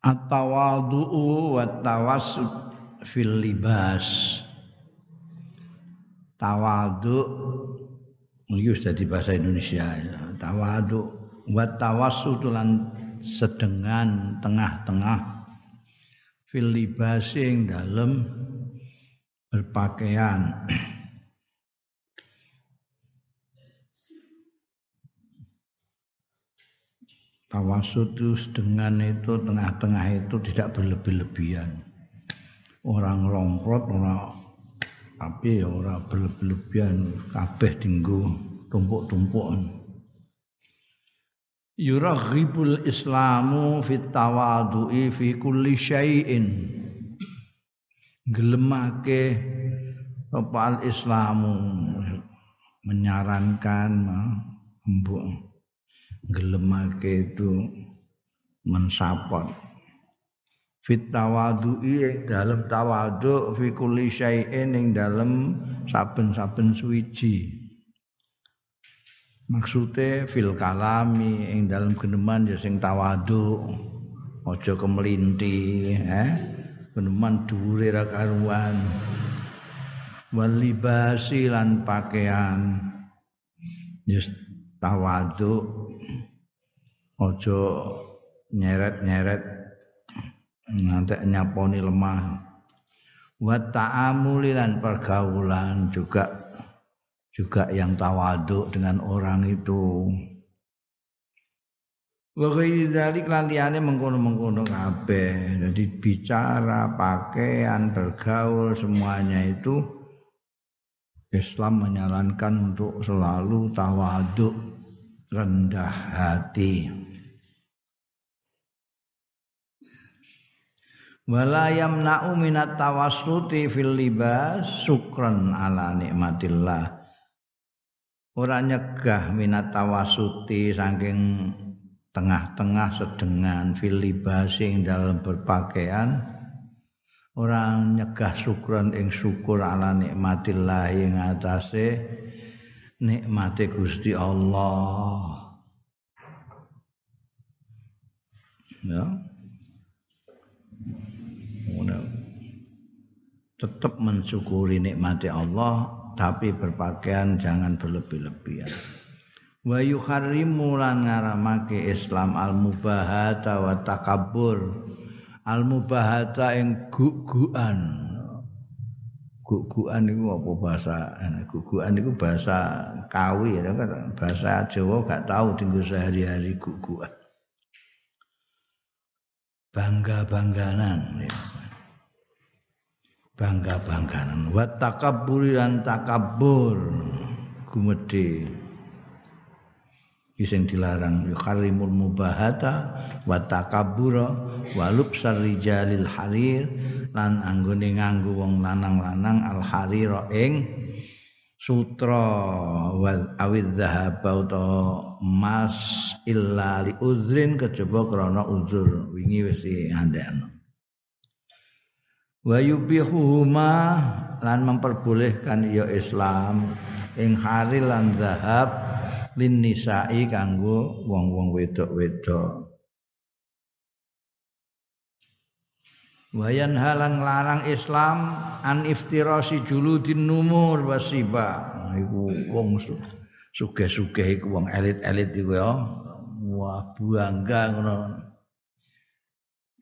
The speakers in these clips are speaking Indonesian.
at-tawadhu'u wa tawassut fil libas. Sudah di bahasa Indonesia ya. tawadhu wa tawassut lan sedengan tengah-tengah. Fil libas ing dalem berpakaian Tawasud itu dengan itu tengah-tengah itu tidak berlebih-lebihan. Orang romprot, orang tapi ya orang berlebih-lebihan kabeh dinggo tumpuk-tumpukan. Yuraghibul Islamu fit tawadu'i fi kulli syai'in. Gelemake apa Islamu menyarankan mbok gelemake itu mensapot. Fit tawadu'i dalam tawadu fi kulli syai'in ing dalam saben-saben suwiji. Maksude fil kalami ing dalam geneman ya sing tawadu aja kemelinti eh? Geneman dhuwure ra karuan. Lan pakaian. Yes tawadu ojo nyeret-nyeret nanti nyaponi lemah. Wa ta'amuli lan pergaulan juga juga yang tawaduk dengan orang itu. Wa dzalik lan liyane mengkono-mengkono jadi bicara pakaian bergaul semuanya itu Islam menyarankan untuk selalu tawaduk rendah hati. Wala yamna'u minat tawassuti fil libas syukran ala nikmatillah. Ora nyegah minat tawassuti saking tengah-tengah sedengan fil libas dalam berpakaian. Orang nyegah syukran ing syukur ala nikmatillah ing atase nikmate Gusti Allah. Ya tetap mensyukuri nikmati Allah tapi berpakaian jangan berlebih-lebihan. Wa yuharrimu lan ngaramake Islam al mubahata wa takabbur. Al mubahata ing guguan guguan itu apa bahasa guguan itu bahasa kawi ya kan? Bahasa Jawa gak tahu tinggal sehari-hari guguan bangga-bangganan ya bangga-bangganan. Wa takabburi lan takabbur. Gumedhe. Sing dilarang. Yukharimul mubahata wa takabbura wa lubsar harir. Lan anggone nganggo wong lanang-lanang al harira ing sutra. Wal awid zahab emas illa li uzrin kejaba krana uzur. Wingi wis diandekno wa yubihuhuma lan memperbolehkan ya Islam ing hari lan zahab lin nisa'i kanggo wong-wong wedok-wedok. Wayan halan nglarang Islam an iftirasi juludin numur wasiba iku wong sugih-sugih iku wong elit-elit iku ya. Wah bangga ngono.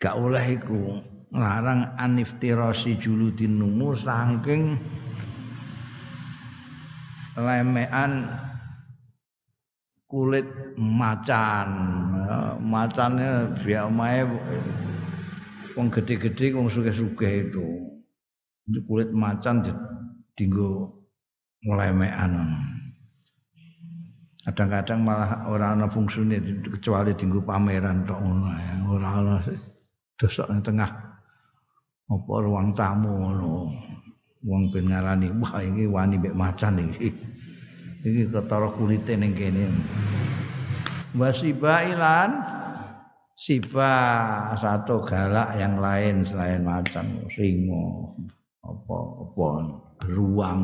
Gak oleh iku larang aniftirasi juludin numur saking lemean kulit macan. Ya, macannya biar mae wong gede-gede wong sugih-sugih itu. Itu kulit macan dinggo ngelemean kadang-kadang malah orang ana fungsine kecuali dinggo pameran tok ngono ora ana dosok tengah apa ruang tamu ngono? Wong ben ngarani wah iki wani mek macan iki. Iki ketara kulite ning kene. Wasiba ilan siba satu galak yang lain selain macan singo apa apa ruang.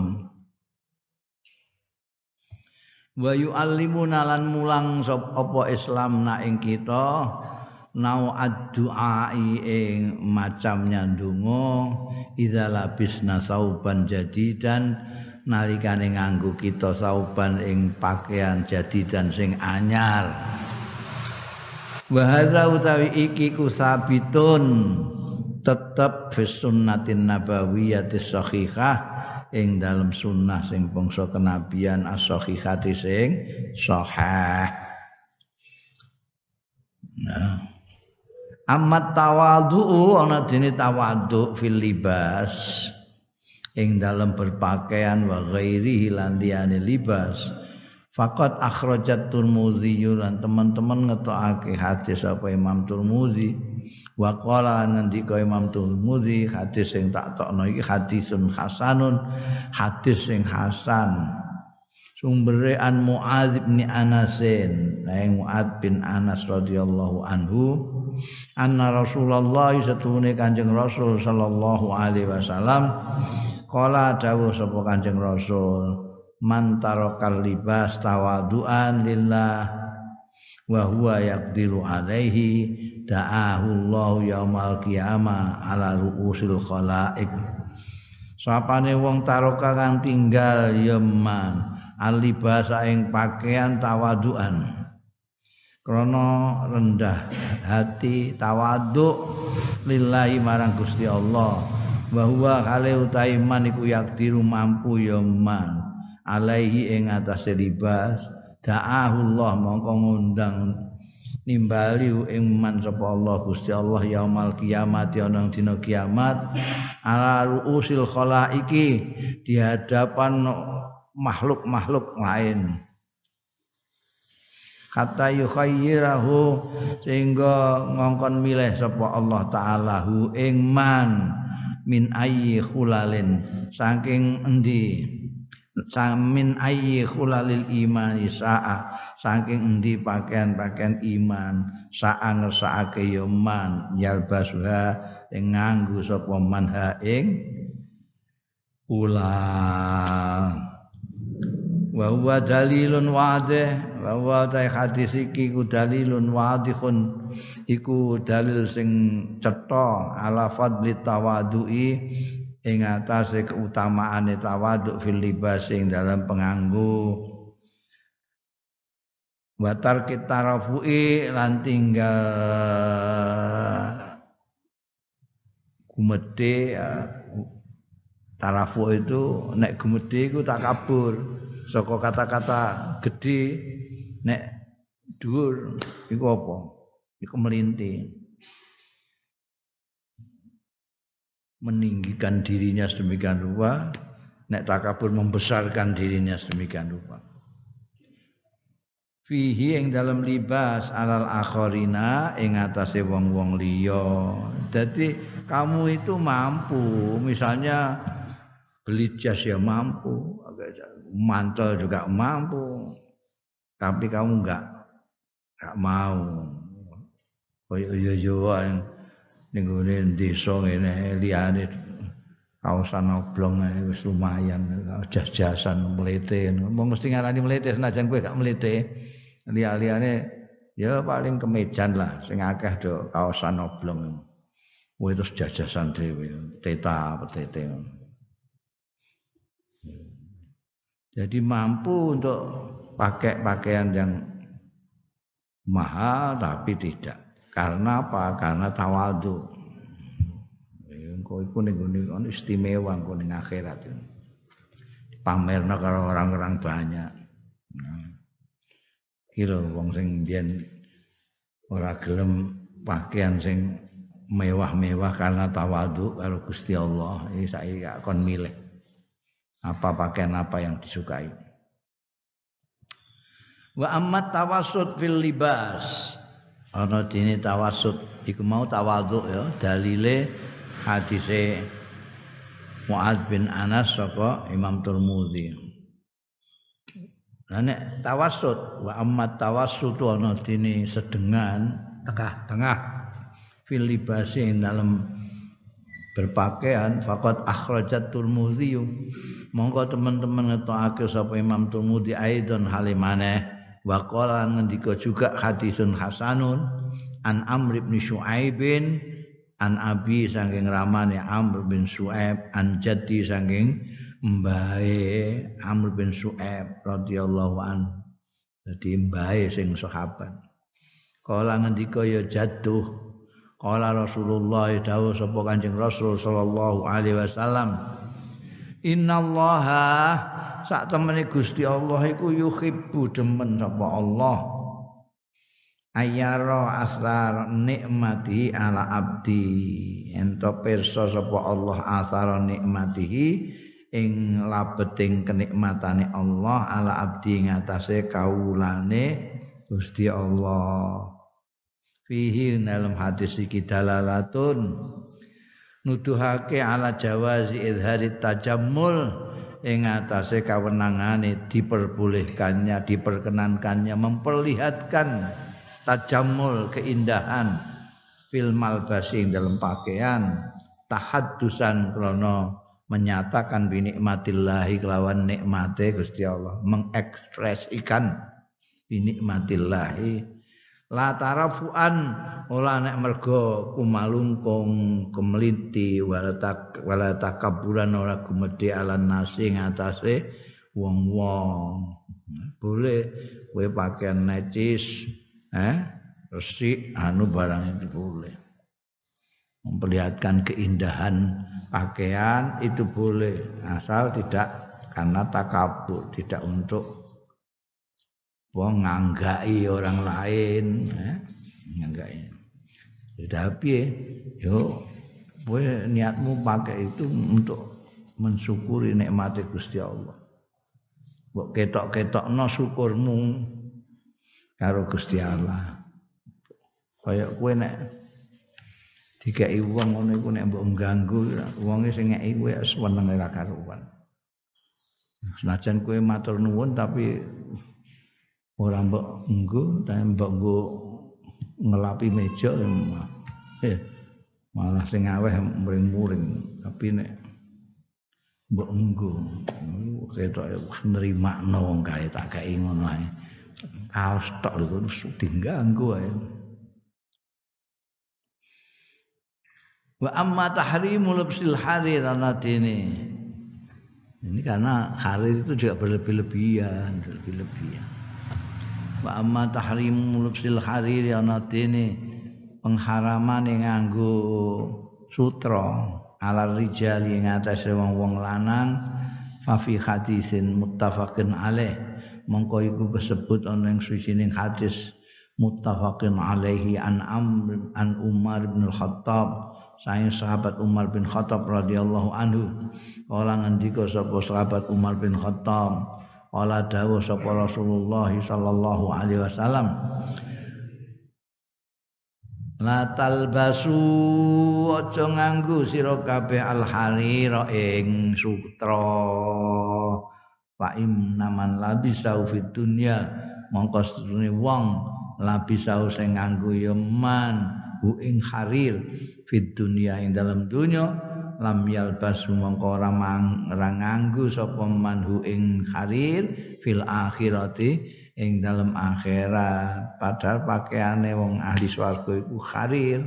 Wa yu'allimuna lan mulang sapa Islam na ing kita nau ad-du'ai ing macamnya ndonga idza labisna sauban jadidan nalikane nganggo kita sauban ing pakaian jadidan sing anyar. Wa hadza utawi iki kusabitun tetep fi sunnatin nabawiyyati sahihah ing dalam sunnah sing bangsa kenabian as-sahihati sing nah amat tawadhu ana dene tawadhu fil libas. Ing dalam berpakaian wa ghairihi lan liyane libas. Fakat akhrajat Turmuzi lan teman-teman ngetokake hadis apa Imam Turmuzi. Wa qala ngendika Imam Turmuzi hadis sing tak tokno iki hadisun hasanun hadis sing hasan. Sumbere an Muadz bin Anasin nah Muadz bin Anas radhiyallahu anhu anna Rasulullah satune Kanjeng Rasul sallallahu alaihi wasallam. Kala dawuh sapa Kanjeng Rasul man tarakal libas tawaduan lillah wa huwa yaqdiru alaihi da'ahu Allah yaumal qiyamah ala ruusil khalaik sapane wong taroka kang tinggal yeman alibasa ing pakaian tawaduan krana rendah hati tawaduk lillahi marang Gusti Allah. Bahwa kale utahe man iku yaktiru mampu ya man. Alaihi ing atase libas. Da'ahu Allah mongko ngundang nimbali ing man sapa Allah Gusti Allah yaumal kiamat ana dina kiamat. Ala ruusil khalaiki di hadapan makhluk-makhluk lain kata yukhayyirahu sehingga ngongkon milih sapa Allah taala hu ing man min ayyi khulalin. Saking endi? Samin ayyi khulalil iman sa'a. Saking endi pakaian-pakaian iman? Sa'a ngersakake ya man yalbasuha ing nganggo sapa man ha ing ulah wa huwa dalilun wadih bahwa ta hadis iki ku dalilun wadihun. Iku dalil sing cetha ala fadli tawadui ing atase keutamaane tawaduk fil libas ing dalam penganggu. Batar kita rafui lan tinggal gumede ya, tarafu itu nek gumede iku tak kabur. Saka kata-kata gede nek dhuwur iku apa? Iku melinti meninggikan dirinya sedemikian rupa nek takabur membesarkan dirinya sedemikian rupa. Fihi ing dalam libas alal akhorina ing atase wong-wong liya. Dadi kamu itu mampu misalnya beli jas ya mampu mantel juga mampu tapi kamu enggak enggak mau. Koyo yo-yoan ning ngene desa ngene liyane kaosan oblong wis lumayan jas-jasan mlete mau mesti ngarani mlete senajan kowe gak mlete liya-liyane ya paling kemejan lah sing akeh do kaosan oblong. Kowe terus jajasan dhewe teta petete. Jadi mampu untuk pakai pakaian yang mahal tapi tidak. Karena apa? Karena tawadu. Engko iku ning ngene istimewa engko ning akhirat. Pamerna karo orang-orang banyak. Nah. Kira wong sing biyen ora gelem pakaian sing mewah-mewah karena tawadu karo Gusti Allah. Iki saiki kon milih apa pakaian apa yang disukai wa ammat tawassut fil libas. Ana dene tawassut. Iku mau tawadhu ya dalile hadise Muad bin Anas saka Imam Turmuzi. Nah nek tawassut wa ammat tawassut ana dene sedengan tengah-tengah fil libasi dalam berpakaian faqad akhrajat Turmuzi. Monggo teman-teman ngetokake sapa Imam Turmuzi aidon halimane wa qala ngendika juga hadisun hasanun an Amr bin Syuaibin an Abi saking ramane Amr bin Syuaib an Jaddi saking mbae Amr bin Syuaib radhiyallahu an dadi mbae sing sahabat. Kala ngendika ya jatuh kala Rasulullah dawuh sapa Kanjeng Rasul sallallahu alaihi wasallam innallaha sak temene Gusti Allah iku yuhibbu demen sapa Allah. Ayara asar nikmati ala abdi. Ento pirsa sapa Allah asar nikmatihi ing labeting kenikmatane Allah ala abdi ngatasé kaulane Gusti Allah. Fihi dalam hadis iki dalalatun. Nuduhake ala jawazi idhari tajammul ing atase kawenangane diperbolehkannya diperkenankannya memperlihatkan tajamul keindahan fil malbasi dalam pakaian tahaddusan krana menyatakan binikmatillahi kelawan nikmate Gusti Allah mengekspresikan binikmatillahi la tarafuan ora nek mergo kumalungkung kemeliti wala tak wala takaburan ora gumedhe alan nasi ngatasé wong-wong. Boleh kowe pakaian necis eh resik anu barang itu boleh memperlihatkan keindahan pakaian itu boleh. Asal tidak karena takabur tidak untuk wong nganggai orang lain eh nganggai sudah piye yo kowe niatmu pakai itu untuk mensyukuri nikmat Gusti Allah mbok ketok-ketokno syukurmu karo Gusti Allah. Kaya kowe nek dikai wong ngono iku nek mbok ganggu wonge sing ngeki kowe seneng ora karuan. Senajan kowe matur nuwun tapi ora mbok nggo tapi mbok nggo ngelapi meja eh, malah sing aweh muring-muring. Tapi nek mbok nggo ketok nerimakno wong kae tak kae ngono ae. Kaos tok lho diganggu ae. Wa amma tahrimu lubsil harir anatini ini karena harir itu juga berlebih-lebihan berlebih-lebihan wa amma tahrimu lubsil harir anatini pengharaman yang nganggo sutra ala rijal yang atas wong-wong lanang fa fi hadisin muttafaqin alaih. Mongko iku kesebut ana ing sucining hadis muttafaqin alaihi an Amr an Umar bin Khattab saya sahabat Umar bin Khattab radhiyallahu anhu kala ngendika sapa sahabat Umar bin Khattab kala dawuh sapa Rasulullah sallallahu alaihi wasallam La talbasu aja nganggo sira kabeh al harira ing sutra. Fa naman labisau fid dunya. Mongko sedune wong labisau sing nganggo ya ing harir fid dunya ing dalam dunya lam yalbas mongko ora nganggo sapa man hu ing harir fil akhirati ing dalam akhirat padahal pakaiane wong ahli swarga iku harir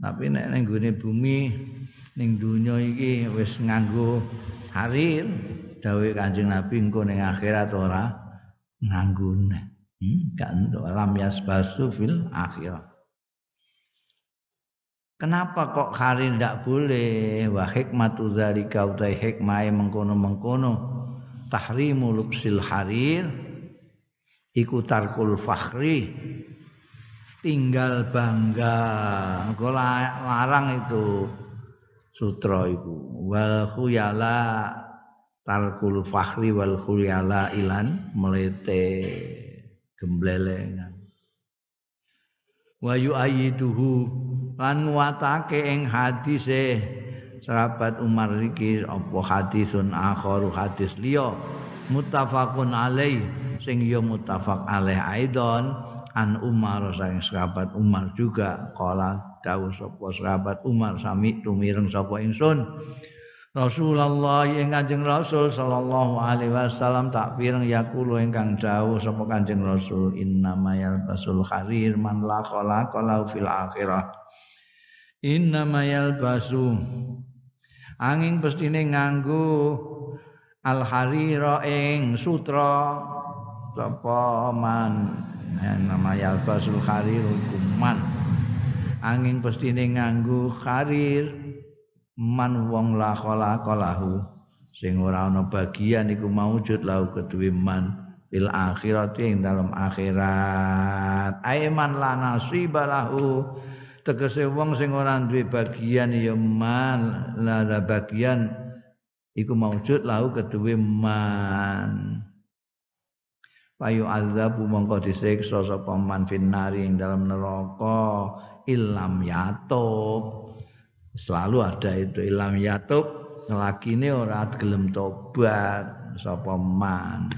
tapi nek ning bumi ning dunya iki wis nganggo harir dawuh Kanjeng Nabi engko ning akhirat ora nganggone. Hmm, kan lam yasbasu fil akhirat. Kenapa kok hari ndak boleh? Wa hikmatu dzalika utai hikmah mengkono-mengkono. Tahrimu lubsil harir iku tarkul fakhri tinggal bangga. Engko larang itu sutra iku. Wal khuyala tarkul fakhri wal khulyala ilan melete gemblelengan wa yu'ayyiduhu lan watake ing hadise. Sahabat Umar iki apa hadisun akharu hadis liya? Muttafaqun alaih. Sing ya muttafaq alaih aidon. An Umar sang sahabat Umar juga. Kala dawuh sapa sahabat Umar sami tumireng sapa ingsun. Rasulullah ing Kanjeng Rasul sallallahu alaihi wasallam tak pireng yakulu ingkang dawuh sapa Kanjeng Rasul innamayal basul kharir man la khalaqa fil akhirah innamayal basu. Angin pestine nganggo al harira ing sutra. Sapa man? Namayal basul kharir kuman angin pestine nganggo kharir man wong la khalaqa lahu sing ora ana bagian iku maujud lahu keduwe man. Akhirati ing dalam akhirat. Aiman la nasiba lahu tegese wong sing ora duwe bagian ya man la bagian iku maujud lahu keduwe man. Payu azabu mongko disiksa sapa man finnari ing dalam neraka ilam yatub. Selalu ada itu ilam yatub ini ora gelem tobat sapa man.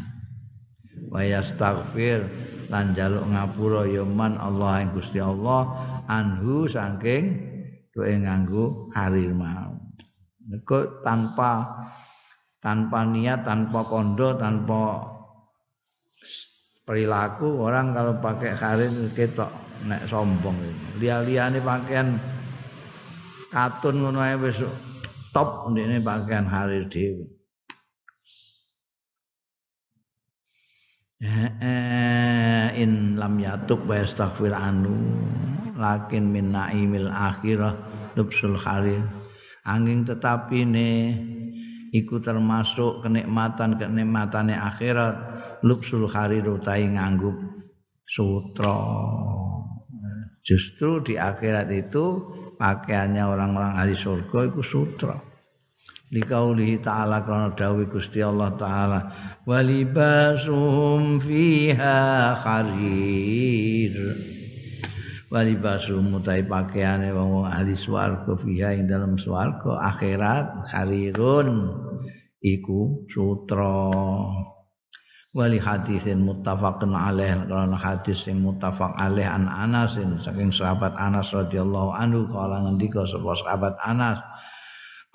Wa yastaghfir lan jaluk ngapura ya man Allah ing Gusti Allah anhu saking kowe nganggo karir mau. Nego tanpa tanpa niat tanpa kondo tanpa perilaku orang kalau pakai karir ketok nek sombong liya-liyane pakaian katun ngono ae wis top ndekne pakaian harir dhewe. in lam yatuk wa astaghfir anu lakin min naimil akhirah lubsul harir angin tetapi ne iku termasuk kenikmatan kenikmatane akhirat lubsul harir utai nganggup sutra. Justru di akhirat itu pakaiannya orang-orang ahli surga itu sutra. Liqaulihi ta'ala karena dawuh Gusti Allah taala walibasum fiha kharir walibasum mutai pakaiane wong ahli swarga fiha ing dalam swarga. Akhirat kharirun. Iku sutra. Wali hadisin muttafaqun alaih. Karena hadis yang muttafaq alaih an Anas saking sahabat Anas radhiyallahu anhu kala ngendika sapa sahabat Anas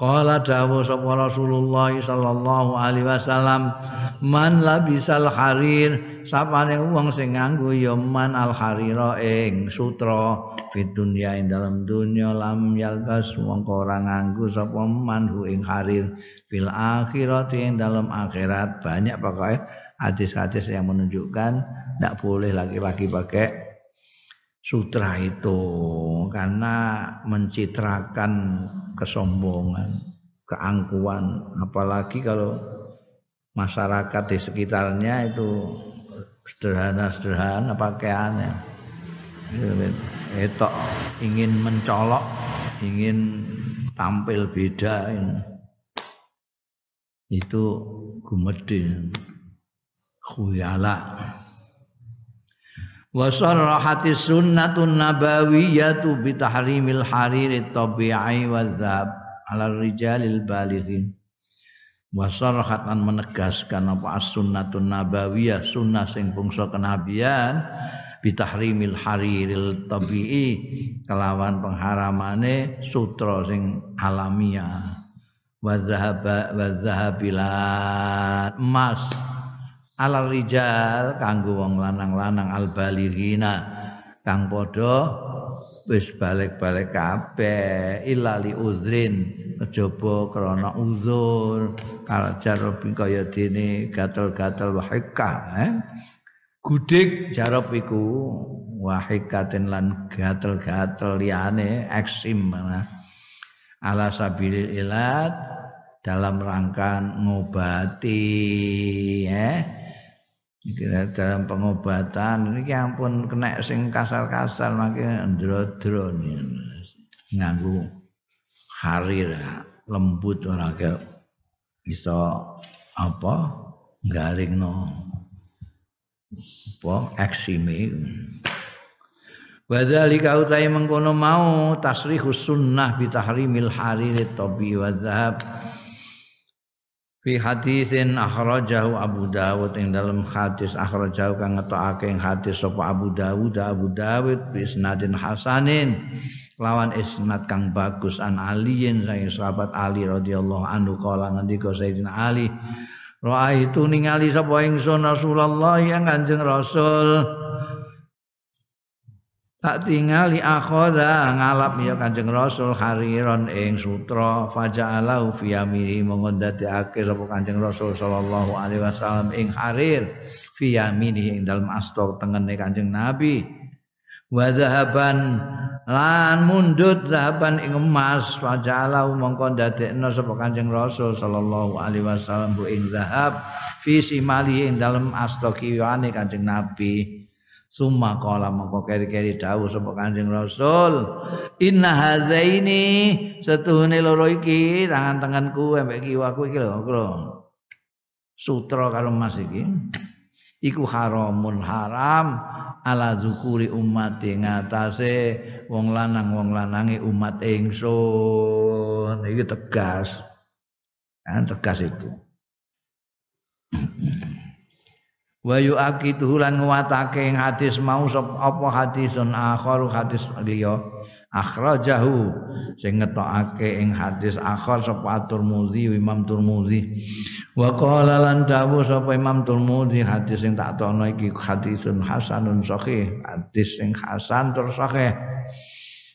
Qala dawu sapa Rasulullah sallallahu alaihi wasallam man labisal harir? Sapane wong sing nganggo ya man al harira ing sutra. Fit dunya ing dalam dunya lam yalbas mongko ora nganggo sapa man hu ing harir. Fil akhirati ing dalam akhirat. Banyak pokoknya hadis-hadis yang menunjukkan tidak boleh laki-laki pakai sutra itu karena mencitrakan kesombongan, keangkuhan, apalagi kalau masyarakat di sekitarnya itu sederhana-sederhana pakaiannya. Itu ingin mencolok, ingin tampil beda itu gumedin khuyala wa sarahati sunnatun nabawiyatu bi tahrimil hariri tabi'i wa dhab ala rijalil balighin. Wa sarahatan menegaskan apa as-sunnatun nabawiyah sunnah sing bangsa kenabian bi tahrimil hariril tabi'i kelawan pengharamane sutra sing alamiah. Wa dhahaba wa dhahabilat emas alal rijal kanggo wong lanang-lanang al balighina kang padha wis balik-balik kabeh ilali uzrin kejaba krana uzur kalajar kaya dene gatel-gatel wahika eh? gudik jarab iku wahikaten lan gatel-gatel liyane eksim mana? Ala sabilil ilat dalam rangka ngobati eh dalam pengobatan ini ampun kena sing kasar-kasar makin ndro-ndro nganggu harir lembut ora ke bisa apa garing no apa eksime. Wadzalika utai mengkono mau tasrihus sunnah bi tahrimil harir tabi wa dhahab fi hadisin akhrajahu Abu Dawud ing dalam hadis akhrajahu kang ngetokake ing hadis sapa Abu Dawud Abu Dawud bi isnadin hasanin lawan isnad kang bagus an aliyin saya sahabat Ali radhiyallahu anhu kala ngendika Sayyidina Ali Roa itu ningali sapa ingsun Rasulullah yang Kanjeng Rasul tak tingali akhoda ngalap ya Kanjeng Rasul hariron ing sutra. Faja'alahu fi yamini mongondadekake sapa Kanjeng Rasul sallallahu alaihi wasallam ing harir. Fi yamini ing dalem asta tengene Kanjeng Nabi. Wa zahaban lan mundut zahaban ing emas. Fajala mongko ndadekno sapa Kanjeng Rasul sallallahu alaihi wasallam bu ing zahab. Fi simali ing dalem asta kiwane Kanjeng Nabi summa qala mongko keri-keri dawuh sapa Kanjeng Rasul. Inna hadzaini setuhune loro iki tangan-tanganku ambek kiwaku iki lho sutra karo emas iki. Iku haramun haram ala zukuri umat ngatasé wong lanang wong lanange umat ingsun. Iki tegas. Kan tegas itu wa yu'aqidu lan nguwatake hadis mau apa hadisun akharu hadis liya. Akhrajahu sing ngetokake ing hadis akhar sapa Tirmizi Imam Tirmizi wa qala lan dawu sapa Imam Tirmizi hadis sing tak tono iki hadisun hasanun sahih hadis sing hasan terus sahih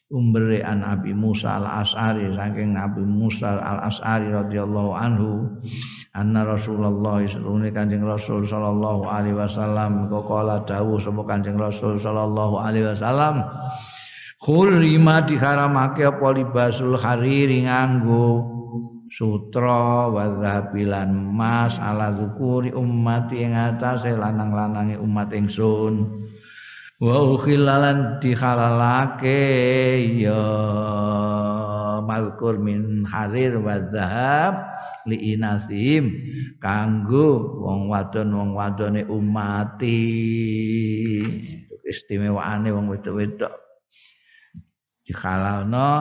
umbere an Abi Musa al-As'ari saking Nabi Musa al-As'ari radhiyallahu anhu anna Rasulullah sallallahu Kanjeng Rasul sallallahu alaihi wasallam kok kala dawuh sapa Kanjeng Rasul sallallahu alaihi wasallam Hurima diharamake apa libasul hariri nganggo sutra wa zabilan mas ala zukuri ummati ing atase lanang-lanange umat ingsun wa ukhilalan dihalalake ya malkur min harir wa zahab li inasim kanggo wong wadon wong wadone umati. Istimewaane wong wedok-wedok. Dihalalno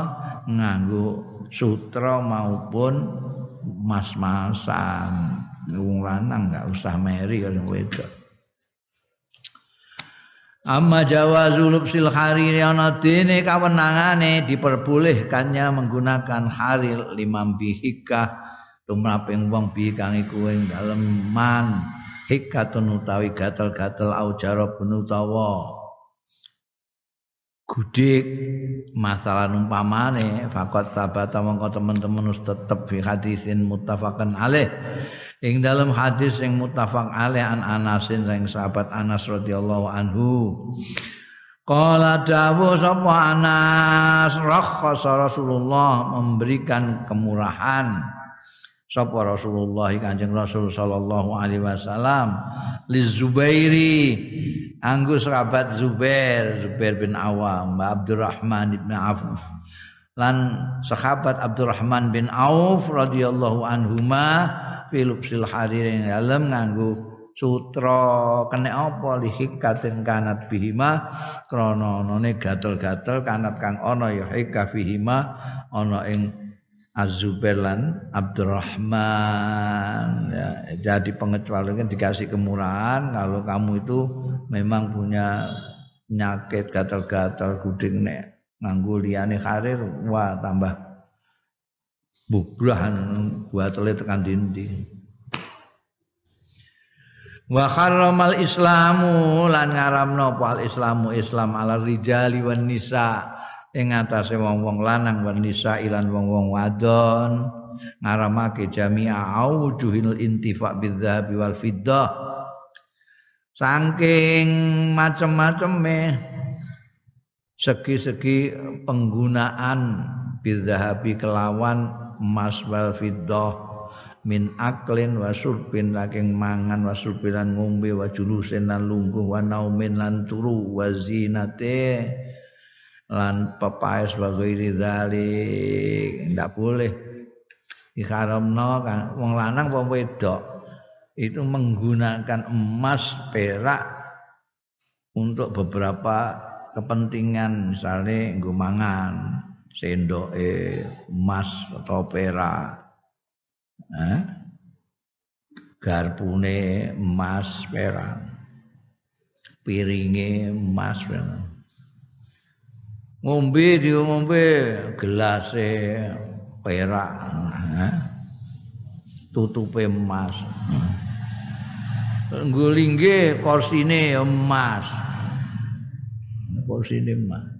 nganggo sutra maupun mas-masan. Wong lanang enggak usah meri kalau wedok Amma jawazul lubsil hariri ana dene kawenangane diperbolehkannya menggunakan harir limam bihika tumraping wong bi kang iku ing dalem man. Hikatun utawi gatel-gatel aujara penutawa gudik. Masalah numpamane fakot sabata mongko teman-teman us tetep fi hadisin muttafaqan alaih ing dalam hadis yang muttafaq alaih an Anasin sang sahabat Anas radhiyallahu anhu. Qala dawu sapa Anas rakhasa Rasulullah memberikan kemurahan sapa Rasulullah Kanjeng Rasul sallallahu alaihi wasallam li Zubairi anggo sahabat Zubair Zubair bin Awam Abdurrahman bin Auf. Lan sahabat Abdurrahman bin Auf radhiyallahu anhuma filupsil harir dalam nganggo sutra. Kene apa lihikatin kanat bihima? Krana anane gatel-gatel kanat kang ana ya hika bihima. Ana ing Az-Zubair lan Abdurrahman. Ya, jadi pengecualian dikasih kemurahan. Kalau kamu itu memang punya penyakit gatal-gatal guding nek nganggo liyane karir wah tambah bubrahan buat tekan dinding. Wa harramal islamu lan ngaramno al islamu islam ala rijali wan nisa. Ing atase wong-wong lanang wan nisa ilan wong-wong wadon. Ngaramake jami'a aujuhil intifa bidzahabi wal fiddah. Saking macem-maceme segi-segi penggunaan bidzahabi kelawan emas wal fiddah min aklin wa surbin saking mangan wa surbilan ngombe wa julusin lan lungguh wa naumin lan turu wa zinate lan pepaes sebagai dzalik ndak boleh. Diharamno kan wong lanang wong wedok? Itu menggunakan emas perak untuk beberapa kepentingan misalnya nggo mangan sendoke emas atau perak. Eh? garpune emas perak. Piringe emas perak. Ngombe ngombe. Gelase perak. Eh? tutupe emas. Nggulingge korsine emas. Korsine emas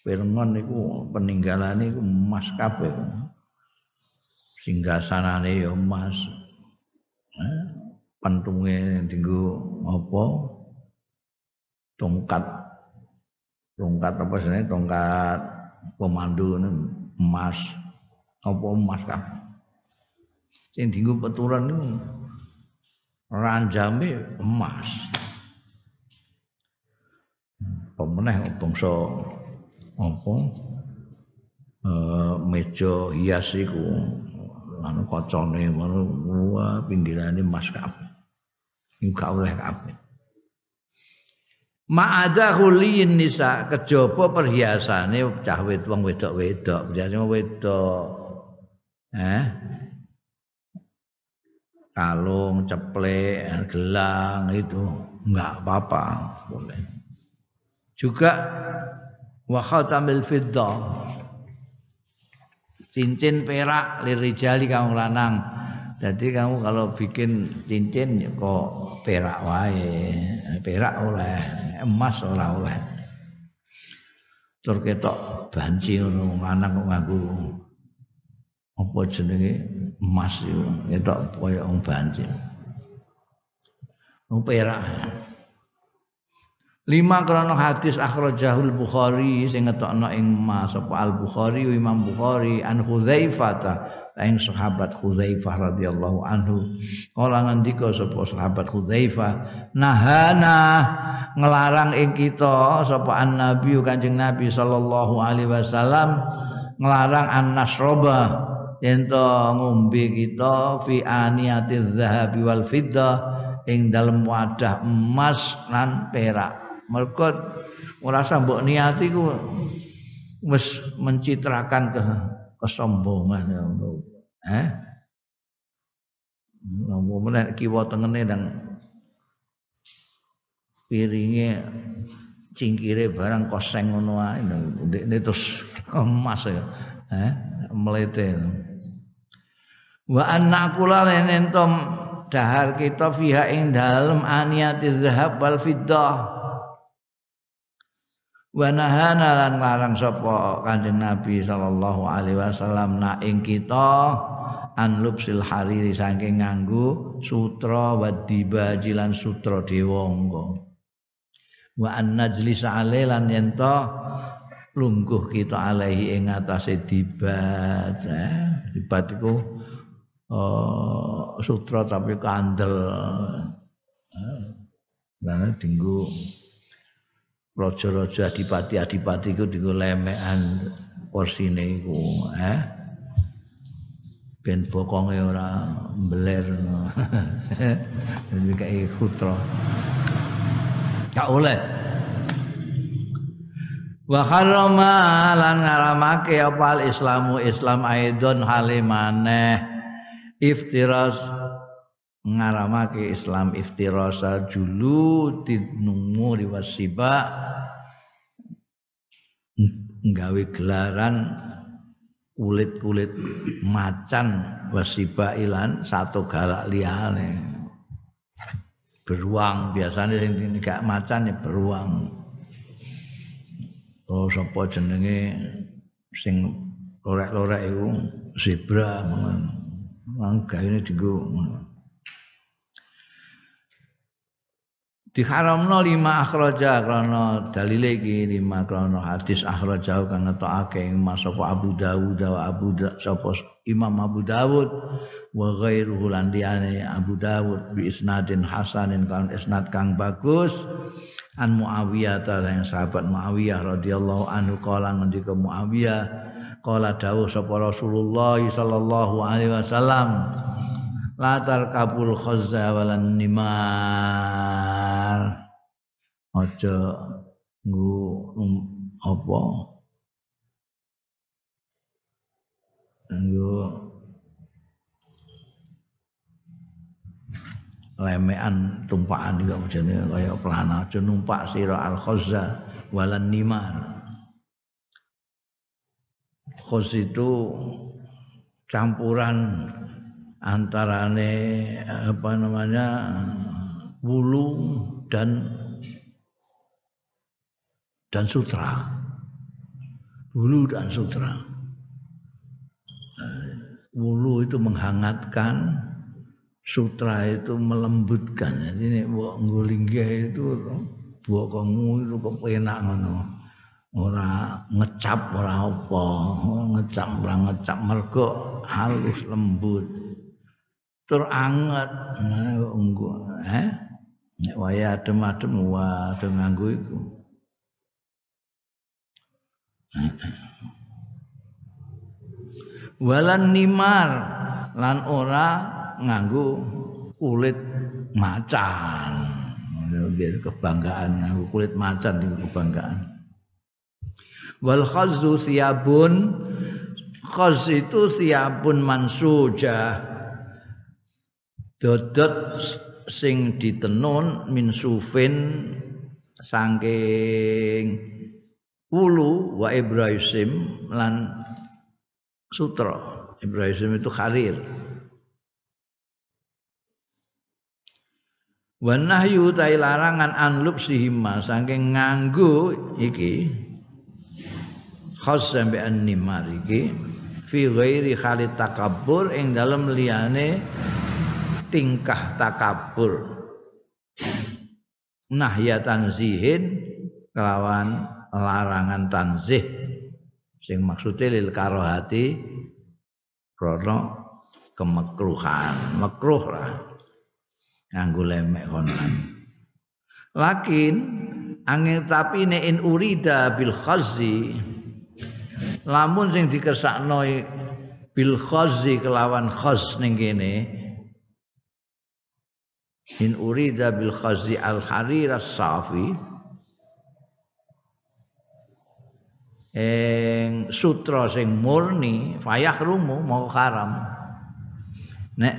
Pirngon niku peninggalane iku emas kabeh. Singgasanane ya emas. Eh, pentunge dinggo apa? Tongkat tongkat apa jenenge tongkat pemandu emas. Apa emas kabeh. Sing dinggo peturan niku ranjame emas. Pemeneh bangsa apa? Uh, meja hias iku. Anu kacane ngono wah pinggirane mas kabeh. Iku gak oleh kabeh. Ma'ada huliyin nisa kejaba perhiasane cah wed wong wedok-wedok. Biasane wedok. Eh? Kalung ceplek gelang itu. Enggak apa-apa boleh. Juga wa khatamil fiddah cincin perak lirijali kamu lanang. Jadi kamu kalau bikin cincin ya kok perak wae. Perak oleh emas ora oleh. Tur ketok banci ngono lanang kok nganggo apa jenenge? Emas itu ketok koyo banci. Perak Lima krono hadis akhrajahul Bukhari sing ngetokno ing Mas apa Al Bukhari Imam Bukhari an Hudzaifah ta ing sahabat Hudzaifah radhiyallahu anhu. Kala ngendika sapa sahabat Hudzaifah nahana ngelarang ing kita sapa an Nabi Kanjeng Nabi sallallahu alaihi wasallam ngelarang an nasroba yen ngombe kita fi aniyatiz zahabi wal fiddah ing dalam wadah emas lan perak mergo ora mbok niati ku wis mencitrakan ke kesombongan ya eh? Nopo meneh kiwa tengene dan piringe cingkire barang koseng ngono ae. Ndekne terus emas ya. Eh? Melete wa annakula entom dahar kita fiha ing dalem aniyati zahab wal fiddah wa nahana lan larang sapa kanjeng Nabi sallallahu alaihi wasallam na ing kita an lubsil hariri saking nganggo sutra wa dibaji lan sutra dewangga wa an najlis lan yen lungguh kita alaihi ing atase dibat. Eh dibat iku uh, sutra tapi kandel. Eh, Nah, dinggo raja-raja adipati-adipati iku dienggo lemekan kursine iku eh? Ben bokonge ora mbeler jadi kayak putra. Gak oleh. Wa harama lan ngaramake apa islamu islam aidon halimane iftiras ngaramake Islam iftirasa julu tinumuri wasiba nggawe gelaran kulit-kulit macan wasiba ilan satu galak liyane. Beruang biasanya sing gak macan ya beruang. Oh sapa jenenge sing lorek-lorek iku? Zebra mangga ini dienggo diharamno lima akhraja krana dalil iki lima krana hadis akhraja kang ngetokake ing sapa Abu Dawud wa Abu sapa Imam Abu Dawud wa ghairuhu lan Abu Dawud bi isnadin hasanin kan isnad kang bagus. An Muawiyah ta yang sahabat Muawiyah radhiyallahu anhu kala ngendika Muawiyah kala dawuh sapa Rasulullah sallallahu alaihi wasallam latar kabul khazza walan nimar. Aja nggo apa? Nggo lemean tumpakan juga jenenge kaya pelana. Aja numpak sira al khazza walan nimar. Khos itu campuran antarane apa namanya wulu dan dan sutra. Wulu dan sutra. Wulu itu menghangatkan, sutra itu melembutkan. Jadi ini buat ngulinggih itu buat kamu itu kepenak ngono. Ora ngecap ora apa, ngecap ora ngecap mergo halus lembut. Tur anget unggu eh nek waya adem-adem wah nganggo iku. Walan nimar lan ora nganggo kulit macan. Biar kebanggaan nganggo kulit macan itu kebanggaan. Wal khazzu siabun khaz itu siabun mansuja dodot sing ditenun min sufin saking ulu wa ibrahim lan sutra. Ibrahim itu kharir. Wa nahyu ta larangan anlub sihima saking nganggo iki khas sampai nimar iki fi ghairi khalid takabbur ing dalem liyane tingkah takabur. Nahya tanzihin kelawan larangan tanzih. Sing maksudnya lil karohati krono kemekruhan. Makruh lah. Nganggo lemek konan lakin angin tapi in urida bil khazi lamun sing dikersakno bil khazi kelawan khaz ning kene in urida bil khazi al harir safi eng sutra sing murni fayah rumu mau haram. Nek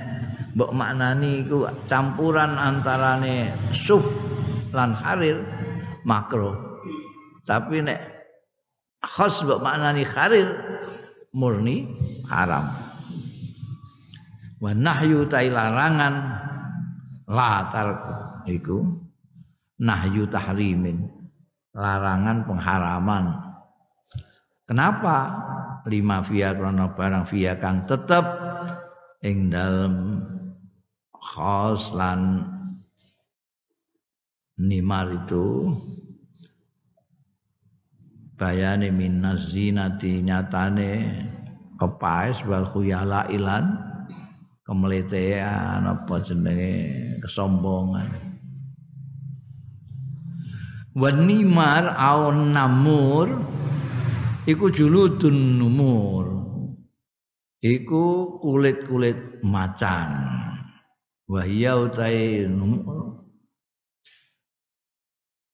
mbok maknani iku campuran antarane suf lan harir makro. Tapi nek khas mbok maknani harir murni haram. Wa nahyu larangan la tarku iku nahyu tahrimin larangan pengharaman. Kenapa lima via krono barang via kang tetep ing dalem khos lan nimar itu? Bayane minas zinati nyatane kepaes wal khuyala ilan kemeletean apa jenenge? Kesombongan. Wanimar aun namur iku juludun numur. Iku kulit-kulit macan. Wahya utai numur.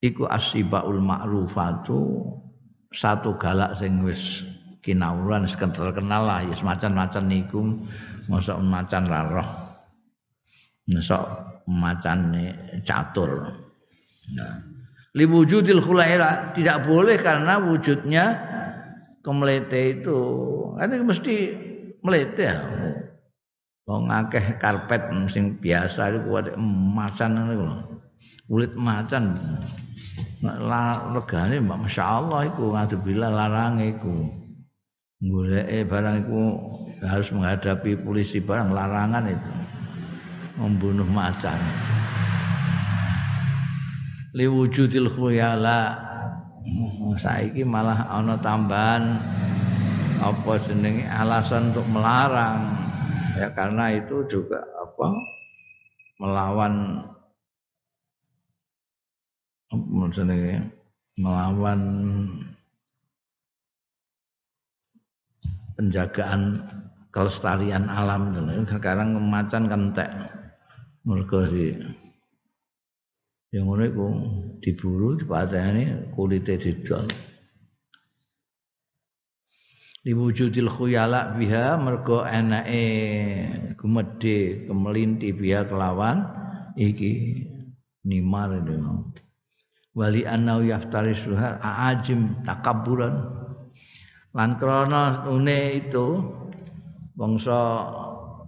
Iku asibaul ma'rufatu satu galak sing wis kinauran terkenal lah ya semacam-macam niku masa macan ra roh masa macan catur nah li wujudil khulaira tidak boleh karena wujudnya kemelete itu kan mesti melete ya Wong akeh karpet sing biasa iku macan niku. Kulit macan. Regane Mbak masyaallah iku ngadebilah larang iku. Golek barang itu harus menghadapi polisi barang larangan itu. Membunuh macan. Liwujudil khuyala. Saiki malah ana tambahan apa jenenge alasan untuk melarang. Ya karena itu juga apa melawan apa jenenge melawan penjagaan kelestarian alam sekarang macan kan entek mergo si yang ngono iku diburu dipateni kulite dijual. Diwujudil khuyala biha mergo enake gumedhe kemelinti biha kelawan iki nimar itu. Wali anau yaftari suhar ajim takabburan lan krana une itu bangsa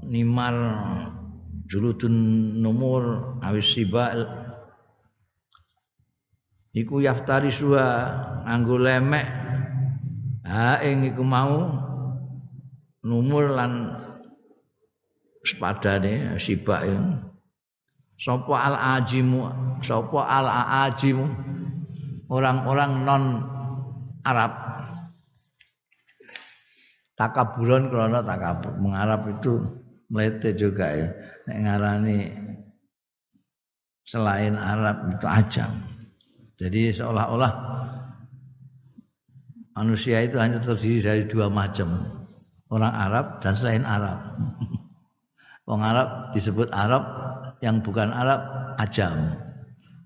nimar juludun numur awis sibal iku yaftari suha nganggo lemek. Ha ing iku mau numur lan sepadane sibak sapa al ajimu sapa al ajimu orang-orang non Arab takaburon karena takabur. Mengarab itu melete juga ya. Nek ngarani selain Arab itu ajam jadi seolah-olah manusia itu hanya terdiri dari dua macam. Orang Arab dan selain Arab. Orang Arab disebut Arab yang bukan Arab ajam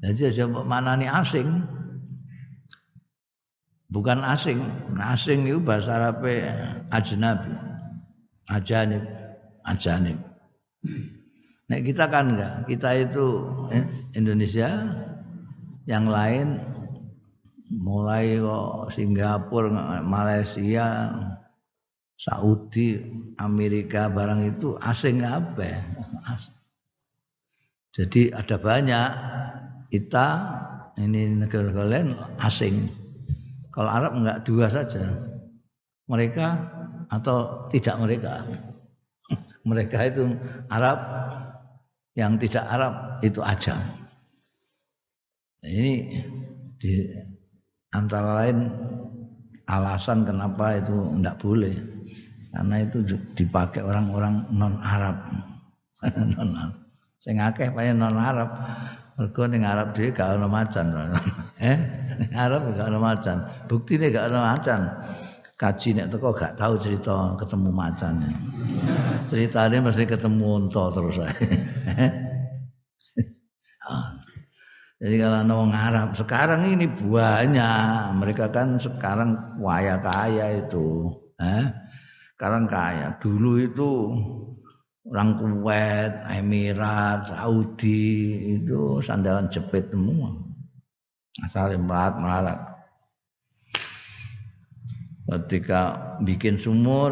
jadi mana nih asing bukan asing. Asing itu bahasa Arab ajnabi. Ajanib. Ajanib. Nek kita kan enggak, kita itu eh, Indonesia yang lain mulai kok Singapura, Malaysia, Saudi, Amerika barang itu asing apa? Jadi ada banyak kita ini negara-negara lain asing. Kalau Arab enggak dua saja. Mereka atau tidak mereka. mereka itu Arab yang tidak Arab itu ajam. Ini di antara lain alasan kenapa itu tidak boleh karena itu dipakai orang-orang non Arab non Arab sing akeh paling non Arab mergo ning Arab dhewe gak ono macan eh Arab gak ono macan. Buktine gak ono macan. Kaji nek teko gak tahu cerita ketemu macan ceritanya mesti ketemu unta terus Jadi kalau orang Arab sekarang ini banyak, mereka kan sekarang kaya kaya itu, eh? sekarang kaya. Dulu itu orang Kuwait, Emirat, Saudi itu sandalan jepit semua, asal melarat melarat. Ketika bikin sumur,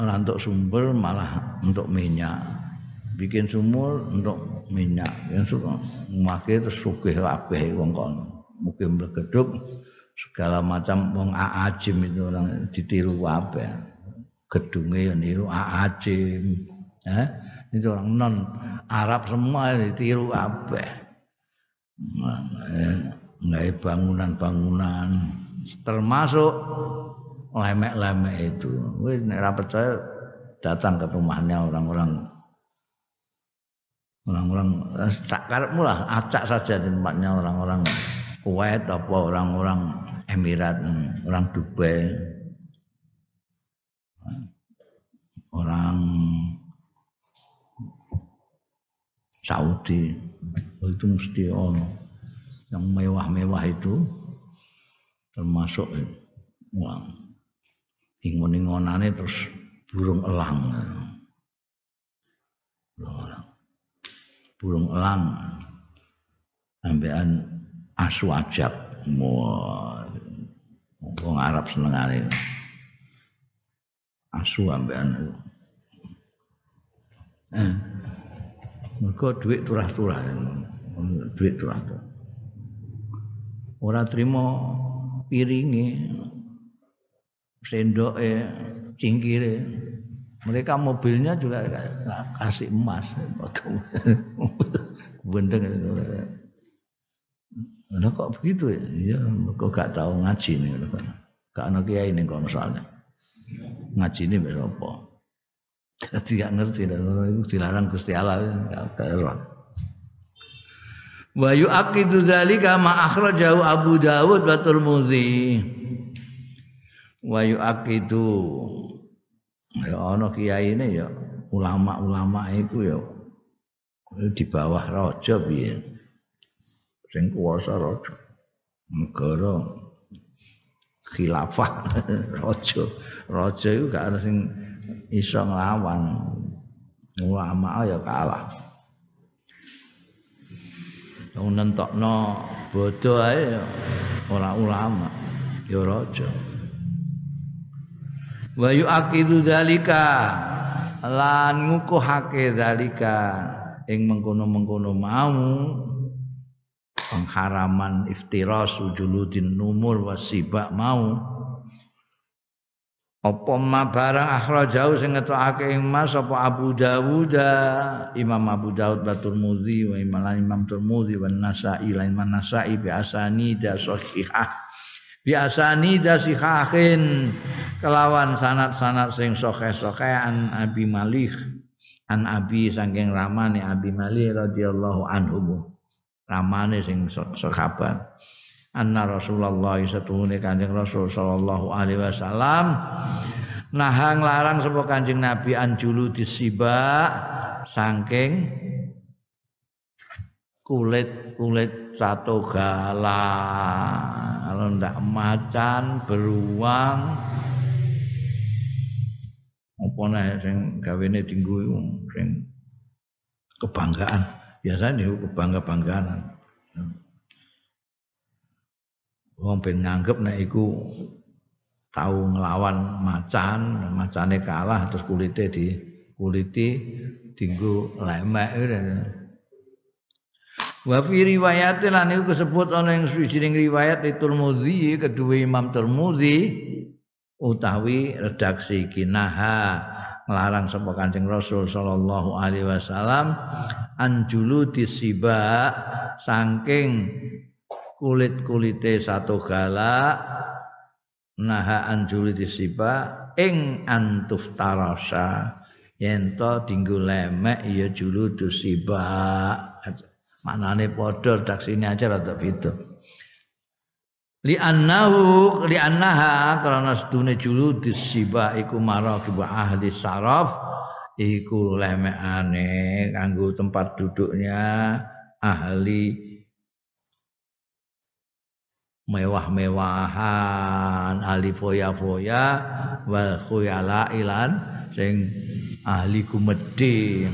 untuk sumber malah untuk minyak, bikin sumur untuk minyak. Yang suka memakai terus sugih kabeh wong kono mungkin bergeduk segala macam wong aajim itu orang ditiru apa gedungnya yang niru aajim. Eh? itu orang non Arab semua ditiru apa nggak bangunan-bangunan. Termasuk lemek-lemek itu. Wih nek percaya datang ke rumahnya orang-orang. Orang-orang tak karepmu lah acak saja di tempatnya orang-orang Kuwait apa orang-orang Emirat orang Dubai. Orang Saudi itu mesti ono yang mewah-mewah itu termasuk uang. Ingon-ingonane terus burung elang. Burung elang. Burung elang. Ambekan asu ajak. Wong Arab senengane asu ambekan. Eh mergo duit turah-turah duit turah-turah ora trimo piringe sendoke cingkire mereka mobilnya juga kasih emas bendeng Nah kok begitu ya? Iya, kok gak tahu ngaji nih. Gak ana kiai nih kalau misalnya. Ngaji ini apa? Jadi gak ngerti itu dilarang Gusti Allah. Wa yu'aqidu dzalika ma akhrajahu Abu Dawud wa Tirmidzi. Wa yu'aqidu ya ana kiai ini ya ulama-ulama itu ya di bawah raja piye sing kuwasa raja negara khilafah raja raja itu gak ada sing iso nglawan. Ulama ya kalah. Wong nentokno bodho ae ora ulama ya raja. Wa yu'aqidu dzalika lan ngukuhake dzalika ing mengkono-mengkono mau. Pengharaman iftiras ujuludin numur wasibak mau apa ma barang akhrajau sing ngetokake ing Mas? Apa Abu Dawud Imam Abu Dawud Batur Mudzi wa Imam Imam Turmudi wa Nasa'i lan Imam Nasa'i bi asani da sahihah. Bi asani da sihahin. Kelawan sanad-sanad sing sahih-sahih an Abi Malik an Abi saking ramane Abi Malik radhiyallahu anhu. Ramane sing sahabat anna Rasulullah satuhune Kanjeng Rasul sallallahu alaihi wasallam. Nahang larang sapa Kanjeng Nabi anjulu disiba saking kulit-kulit satu gala. Kalau ndak macan beruang. Apa nih sing gawene dinggo sing kebanggaan. Biasanya kebangga-banggaan wong ben nganggep nek iku tahu ngelawan macan, macane kalah terus kulite di kuliti dinggo lemek Wa fi riwayat lan iku disebut ana ing riwayat di Tirmidzi kedua Imam Tirmidzi utawi redaksi kinaha nglarang sapa Kanjeng Rasul sallallahu alaihi wasallam anjulu disiba saking kulit-kulite satu gala naha anjuli disiba ing antuf tarasa. Yen to dinggo lemek ya julu disiba maknane padha daksine aja rada beda. Li annahu li annaha karena sedune julu disiba iku maraqib ahli saraf iku lemekane kanggo tempat duduknya ahli mewah-mewahan ahli foya-foya wal khuyala ilan sing ahli kumedhe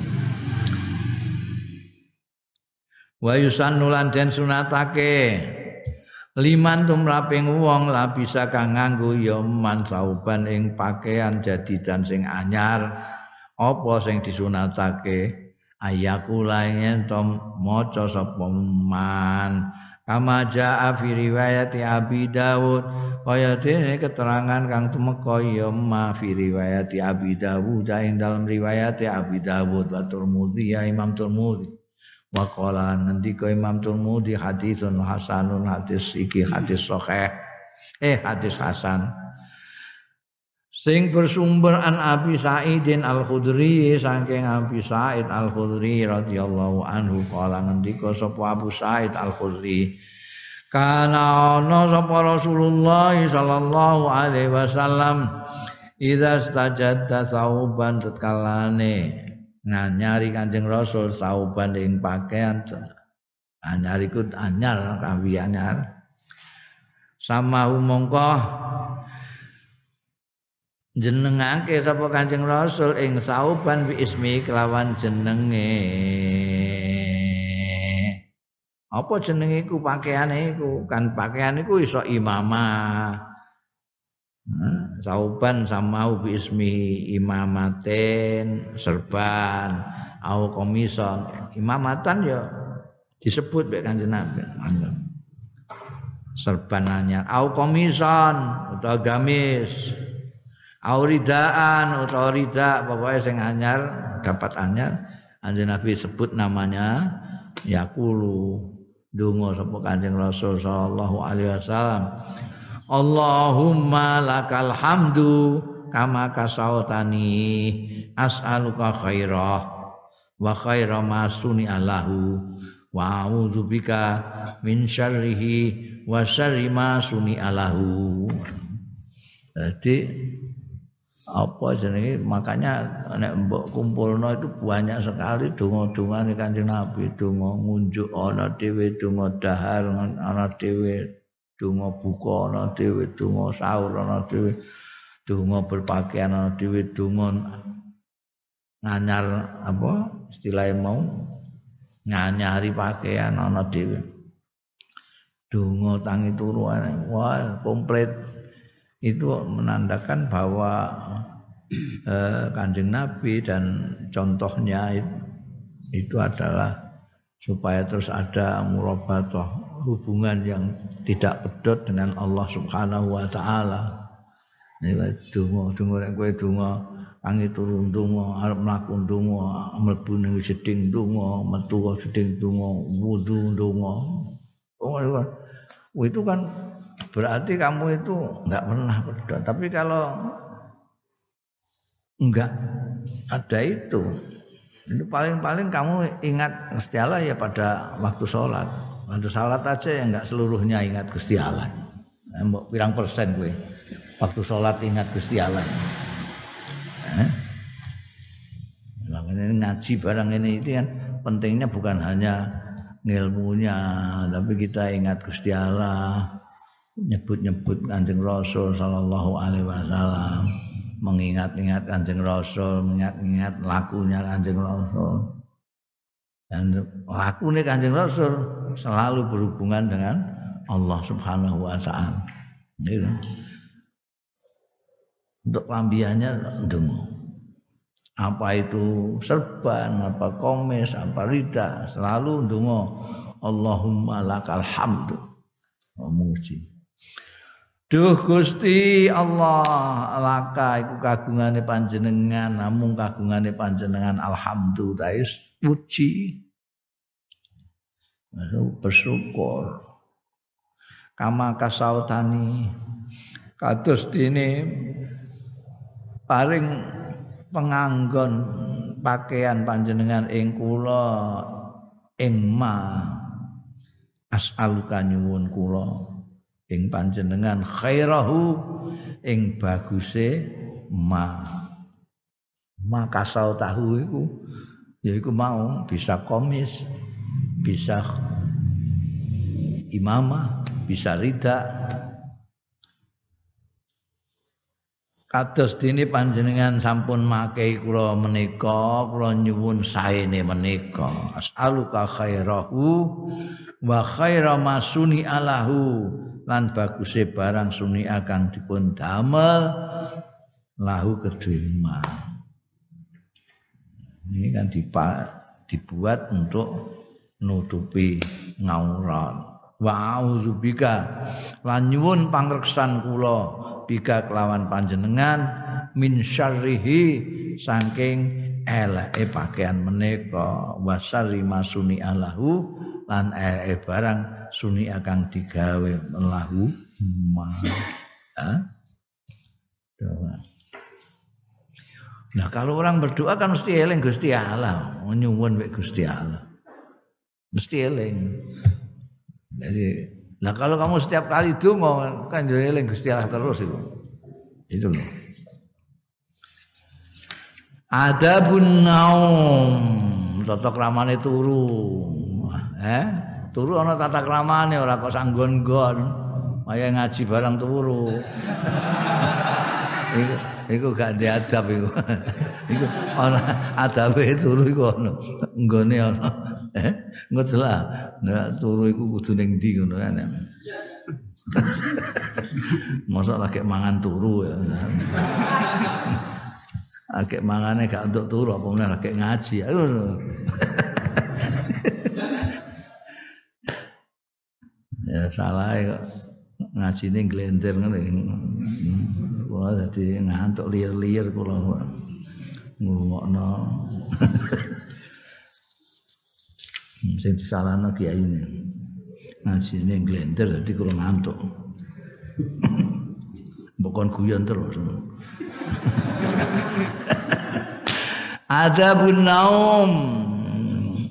wa yusannulan den sunatake liman tumraping wong la bisa kang nganggo ya man sauban ing pakaian jadi dan sing anyar apa sing disunatake? Ayakula yen to maca sapa man kama jaa fi riwayat Abi Dawud. Kaya dene keterangan kang tumeka ya ma fi riwayat Abi Dawud. Ing dalam riwayat Abi Dawud wa Tirmidzi ya Imam Tirmidzi wa qala ngendika Imam Tirmidzi hadisun hasanun hadis iki hadis sahih. Eh hadis hasan sing bersumber an Abi Sa'idin Al-Khudri saking Abi Sa'id Al-Khudri radhiyallahu anhu kala ngendika sapa Abu Sa'id Al-Khudri kana ana sapa Rasulullah sallallahu alaihi wasallam idza stajadda sauban tetkalane. Nganyari Kanjeng Rasul sauban ing pakaian. Anyar iku anyar kawi anyar sama umongko jenengake sapa Kanjeng Rasul? Ing sauban bi ismi kelawan jenenge. Apa jenenge iku? Pakaiane iku. Kan pakaian iku iso imamah. Sauban sama bi ismi imamaten serban au komison. Imamatan ya disebut mek kanjeng Nabi. Serban anyar. Au komison utawa gamis auridaan utawa rida pokoknya sing anyar dapat anyar. Anjing Nabi sebut namanya yakulu donga sapa Kanjeng Rasul sallallahu alaihi wasallam. Allahumma lakal hamdu kama kasautani as'aluka khairah wa khaira ma suni alahu wa a'udzubika min syarrihi wa syarri ma suni alahu jadi apa jenenge? Makanya nek mbok kumpulno itu banyak sekali donga-dongane Kanjeng Nabi. Donga ngunjuk ana dhewe donga dahar ana dhewe donga buka ana dhewe donga sahur ana dhewe donga berpakaian ana dhewe donga nganyar apa istilahnya mau nganyari pakaian ana dhewe. Donga tangi turu wah komplit itu menandakan bahwa eh, kanjeng Nabi dan contohnya itu, itu adalah supaya terus ada murabatah hubungan yang tidak pedot dengan Allah Subhanahu wa taala. Ini donga donga nek kowe donga tangi turun donga arep mlaku donga mlebu ning jeding donga metu jeding donga wudu donga. Oh, itu kan berarti kamu itu enggak pernah pedot. Tapi kalau enggak ada itu itu paling-paling kamu ingat Gusti Allah ya pada waktu sholat. Waktu sholat aja ya enggak seluruhnya ingat Gusti Allah. Pirang persen gue waktu sholat ingat Gusti Allah. Eh? ini ngaji barang ini itu kan pentingnya bukan hanya ilmunya tapi kita ingat Gusti Allah nyebut-nyebut Kanjeng Rasul sallallahu alaihi wasallam mengingat-ingat Kanjeng Rasul, mengingat-ingat lakunya Kanjeng Rasul. Dan lakunya Kanjeng Rasul selalu berhubungan dengan Allah Subhanahu wa taala. Gitu. Untuk lambiannya dungu. Apa itu serban, apa komes, apa rida, selalu dungu. Allahumma lakal hamdu. Memuji. Duh Gusti Allah laka iku kagungane panjenengan namung kagungane panjenengan alhamdulillah puji. Bersyukur. Kama kasautani kados dene paring penganggon pakaian panjenengan ing kula ing ma. As'aluka nyuwun kula ing panjenengan khairahu ing baguse ma. Makasau tahu iku yaiku mau bisa komis bisa imamah bisa rida. Kados dene panjenengan sampun makai kula menika kula nyuwun saene menika. As'aluka khairahu wa khaira masuni alahu lan baguse barang suni akan dipun damel lahu kedue Ini kan dibuat untuk nutupi ngaurat. Wa auzubika lan nyuwun pangreksan kula bika kelawan panjenengan min syarrihi saking eleke pakaian menika. Wasari masuni alahu lan eleke barang suni akan digawe melahu ma. Nah kalau orang berdoa kan mesti eling Gusti Allah, nyuwun wek Gusti Allah. Mesti eling. Jadi, nah kalau kamu setiap kali donga kan yo eling Gusti Allah terus itu. Itu loh. Adabun naum, tata kramane turu. Eh? Turu ana tata kramane ora kok sanggon-gon. Kaya ngaji barang turu. iku iku gak diadab iku. iku ana adabe turu iku ana. Nggone ana. Eh, turu iku kudu ning ndi ngono kan. Masa lagi mangan turu ya. Akeh mangane gak untuk turu apa meneh lagi ngaji. Aduh. ya salah kok. Ngajine glenter ngene. Kula dadi ngantuk liar-liar kula ngomongno sing disalahno kiai ini. Glenter dadi kula ngantuk. Bukan guyon terus. Adabun naum.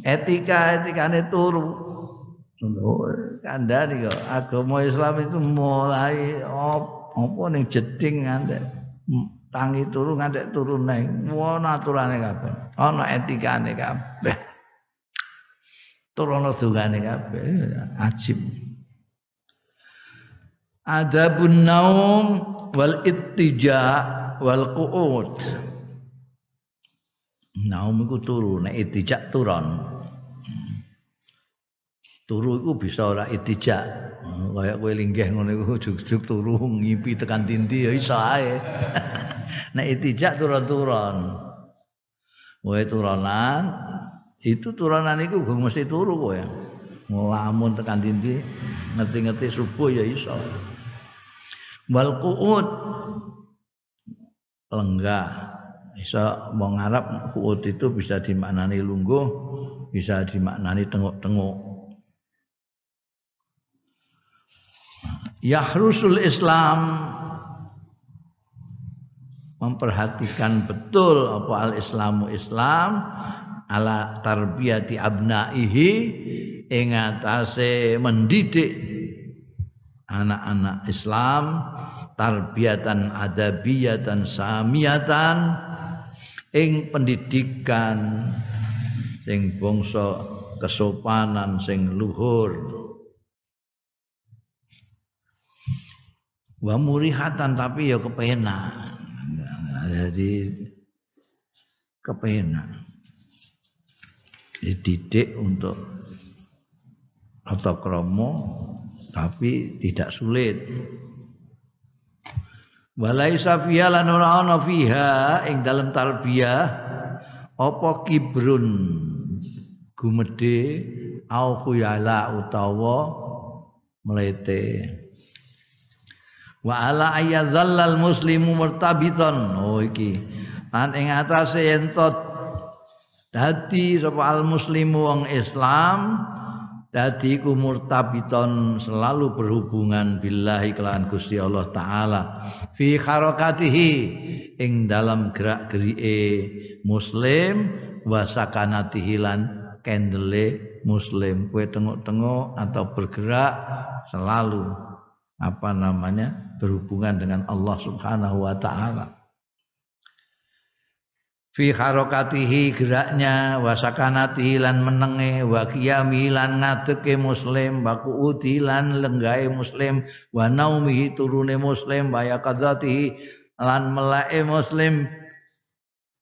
Etika etikane turu kandhani kok. Agama Islam itu mulai apa ning jeding ngantek tangi turu ngantek turu neng ono aturane kabeh. Ono etikane kabeh. Turono dungane kabeh. Ajib. Adabun naum wal ittija wal qu'ud. Naum iku turu nek ittija turon turu iku bisa ora itijak. Kaya kowe linggih ngono iku juk-juk turu ngipi tekan tinti ya iso ae. Nek itijak turun-turun. Kowe turunan itu turunan iku gue mesti turu kowe. Ngelamun tekan tinti ngerti-ngerti subuh ya iso. Wal qu'ud lenggah. Iso wong Arab qu'ud itu bisa dimaknani lungguh bisa dimaknani tengok-tengok Yahrusul Islam. Memperhatikan betul apa al Islamu Islam ala tarbiyati abnaihi ing atase mendidik anak-anak Islam tarbiyatan adabiyatan samiyatan ing pendidikan sing bangsa kesopanan sing luhur wa murihatan tapi ya kepenak. Jadi kepenak. Dididik untuk atau tapi tidak sulit. Walaisa fiha lan ora ana fiha ing dalam tarbiyah apa kibrun gumede au khuyala utawa melete wa ala ayyadzallal muslimu murtabiton oh iki. Lan ing atase entot dadi sapa al muslimu wong Islam dadi ku murtabiton selalu berhubungan billahi kelawan Gusti Allah taala. Fi harakatihi ing dalam gerak-gerike muslim wa sakanatihi lan kendele muslim. Kue tengok-tengok atau bergerak selalu apa namanya berhubungan dengan Allah Subhanahu wa taala. Fi harakatihi geraknya wa sakanatihi lan menenge wa qiyami lan ngadeke muslim wa qu'udi lan lenggahe muslim wa naumihi turune muslim wa yaqadzatihi lan melake muslim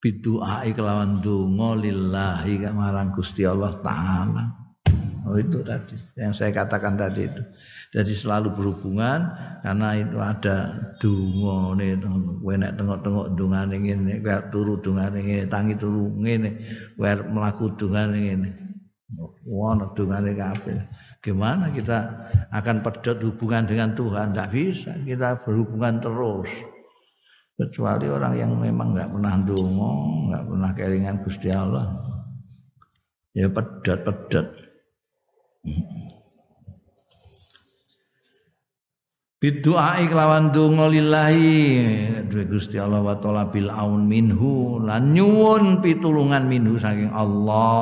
bidu'a kelawan donga lillahi marang Gusti Allah taala. Oh itu tadi yang saya katakan tadi itu. Jadi selalu berhubungan karena itu ada dungo nih, kowe nek tengok-tengok dungane ngene, kowe turu dungane ngene, tangi turu ngene, kowe mlaku dungane ngene. Wono dungane kabeh. Gimana kita akan pedot hubungan dengan Tuhan? Tidak bisa, kita berhubungan terus. Kecuali orang yang memang nggak pernah dungo, nggak pernah keringan Gusti Allah. Ya pedot-pedot. Bidu'ai kelawan donga lillahi. Duwe Gusti Allah wa taala bil aun minhu lan nyuwun pitulungan minhu saking Allah.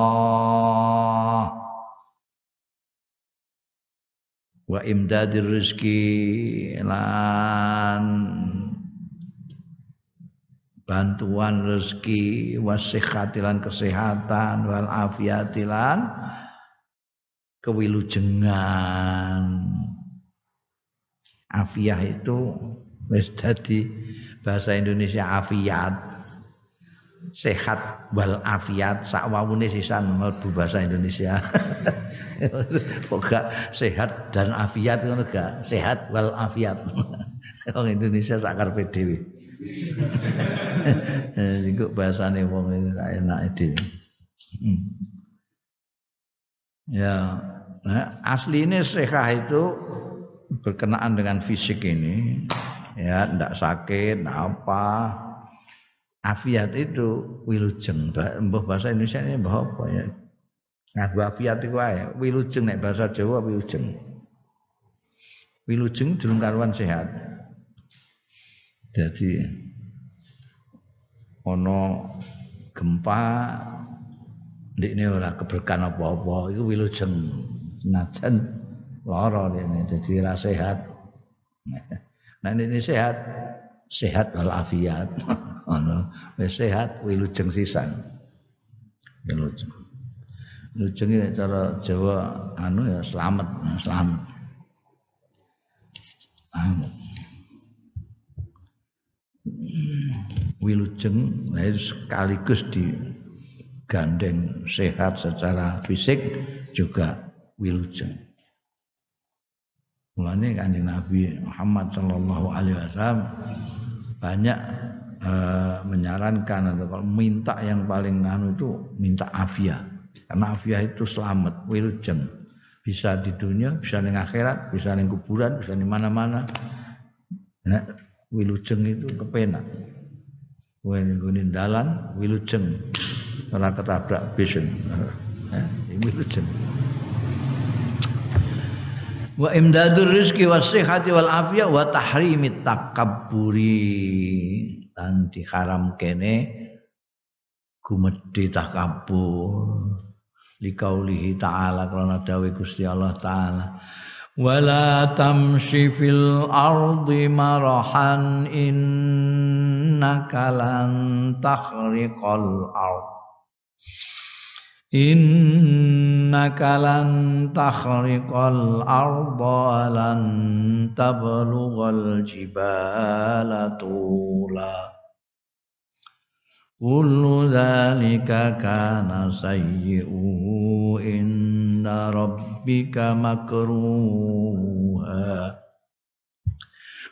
Wa imdadir rezeki lan bantuan rezeki wasihatilan kesehatan wal afiatilan kewilujengan Afiah itu wis dadi bahasa Indonesia afiat. Sehat wal afiat sak wawune sisan mlebu bahasa Indonesia. Kok sehat dan afiat ngono gak? Sehat wal afiat. Wong Indonesia sak karepe dhewe. Iku bahasane wong enak dhewe. Hmm. Ya, nah, asli ini sekah itu berkenaan dengan fisik ini ya tidak sakit apa. Afiat itu wilujeng. Mbah bahasa Indonesia ini mbah apa ya? Nah afiat itu wae. Wilujeng nek bahasa Jawa wilujeng. Wilujeng durung karuan sehat. Jadi ono gempa ini ora keberkahan apa-apa. Itu wilujeng. Najan lara ini jadi ra sehat. Nah ini sehat. Sehat wal afiat ngono wis sehat wilujeng sisan. Wilujeng wilujeng iki cara Jawa anu ya selamat selamat. Anu. Wilujeng nah sekaligus di gandeng sehat secara fisik juga wilujeng. Mulane Kanjeng Nabi Muhammad sallallahu alaihi wasallam banyak e, menyarankan atau kalau minta yang paling anu itu minta afia. Karena afia itu selamat, wilujeng. Bisa di dunia, bisa di akhirat, bisa di kuburan, bisa di mana-mana. Nah, wilujeng itu kepenak. Kowe dalan wilujeng ora ketabrak bis. Eh, wilujeng. Wa imdadur rizki wa sihhati wal afiyah wa tahrimit takabburi. Lan diharam kene gumedhe takabur likaulihi ta'ala karena dawe Gusti Allah taala. Wala tamshi fil ardi marahan innaka lan takhriqal ard innaka lan takhriqal arda lan tablughal jibala tula. Kullu dzalika kana sayyi'uhu inda rabbika makruha.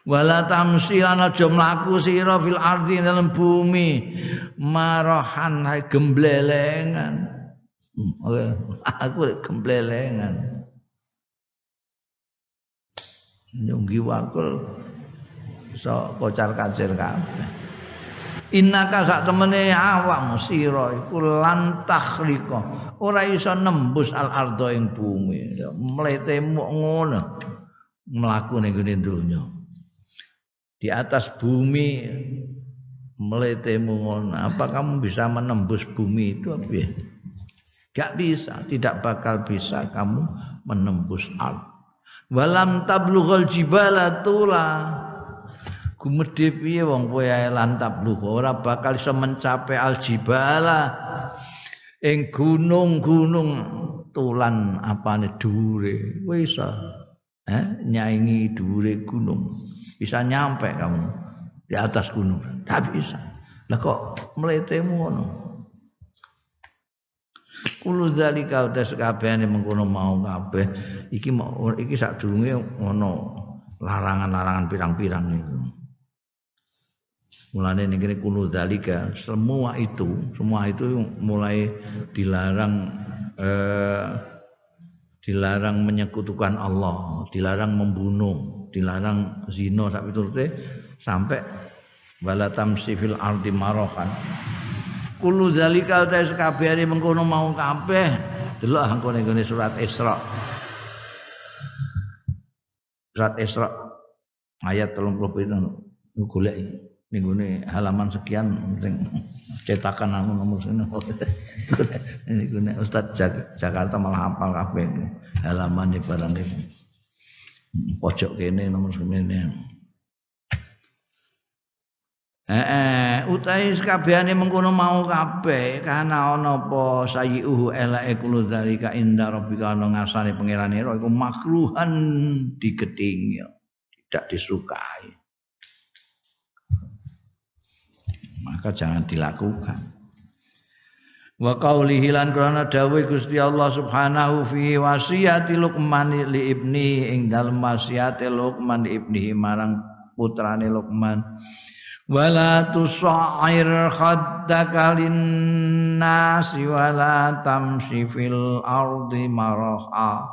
Wala tamsi ana aja mlaku sira fil ardi dalam bumi. Marahan gemblelengan aku gemblelengan nyunggi wakul so kocar kacir kabeh. Innaka sak temene awak sira iku lantah rika ora iso nembus al ardo ing bumi. Mletemu ngono. Mlaku ning gone donya. Di atas bumi mletemu ngono. Apa kamu bisa menembus bumi itu apa ya gak bisa tidak bakal bisa kamu menembus al walam tablughal jibala tula. Gumedhe piye wong kowe ae lu ora bakal iso mencapai aljibala. Ing gunung-gunung tulan apane dhuwure? Kowe iso eh nyaingi dhuwure gunung. Bisa nyampe kamu di atas gunung. Tak bisa. Lah kok mletemu ngono Kulo zalika udah sekabehane mengkono mau kabeh iki mau iki sak durunge ngono larangan-larangan pirang-pirang itu. Mulane ning kene kulo dalika semua itu, semua itu mulai dilarang eh, dilarang menyekutukan Allah, dilarang membunuh, dilarang zina sak piturute sampai wala tamsi fil ardi marahan. Kulo dalika ta sakabehane mengkono mau kabeh. Delok angkone ngene surat Isra. Surat Isra ayat 37 golek iki. Minggu halaman sekian cetakan anu nomor sini. Ini gune Ustaz Jakarta malah hafal kabeh halaman barang ini. Pojok kene nomor semene Eh, eh utai sekabehane mengkono mau kabeh kana ana apa sayyi'uhu elake kulo dalika inda rabbika ana ngasane pangerane iku makruhan digedhingi tidak disukai. Maka jangan dilakukan. Wa qaulihi lan krana dawuh Gusti Allah Subhanahu fi wasiyati Luqman li ibni ing dalem wasiate Luqman ibni marang putrane Luqman wala tusair khaddaka nasi wala tamshi fil ardi maraha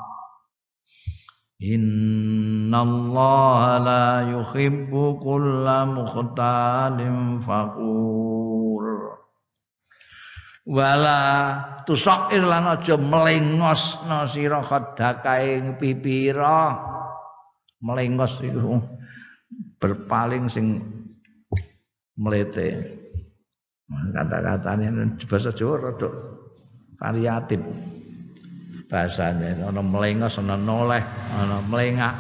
Innallaha la yuhibbu kulla mukhtalin fakur Wala tusair lan aja melengosno sira khadaka ing pipira melengos iku berpaling sing mlete kata-katanya bahasa Jawa rada variatif. Bahasane ana melengos ana noleh ana melengak.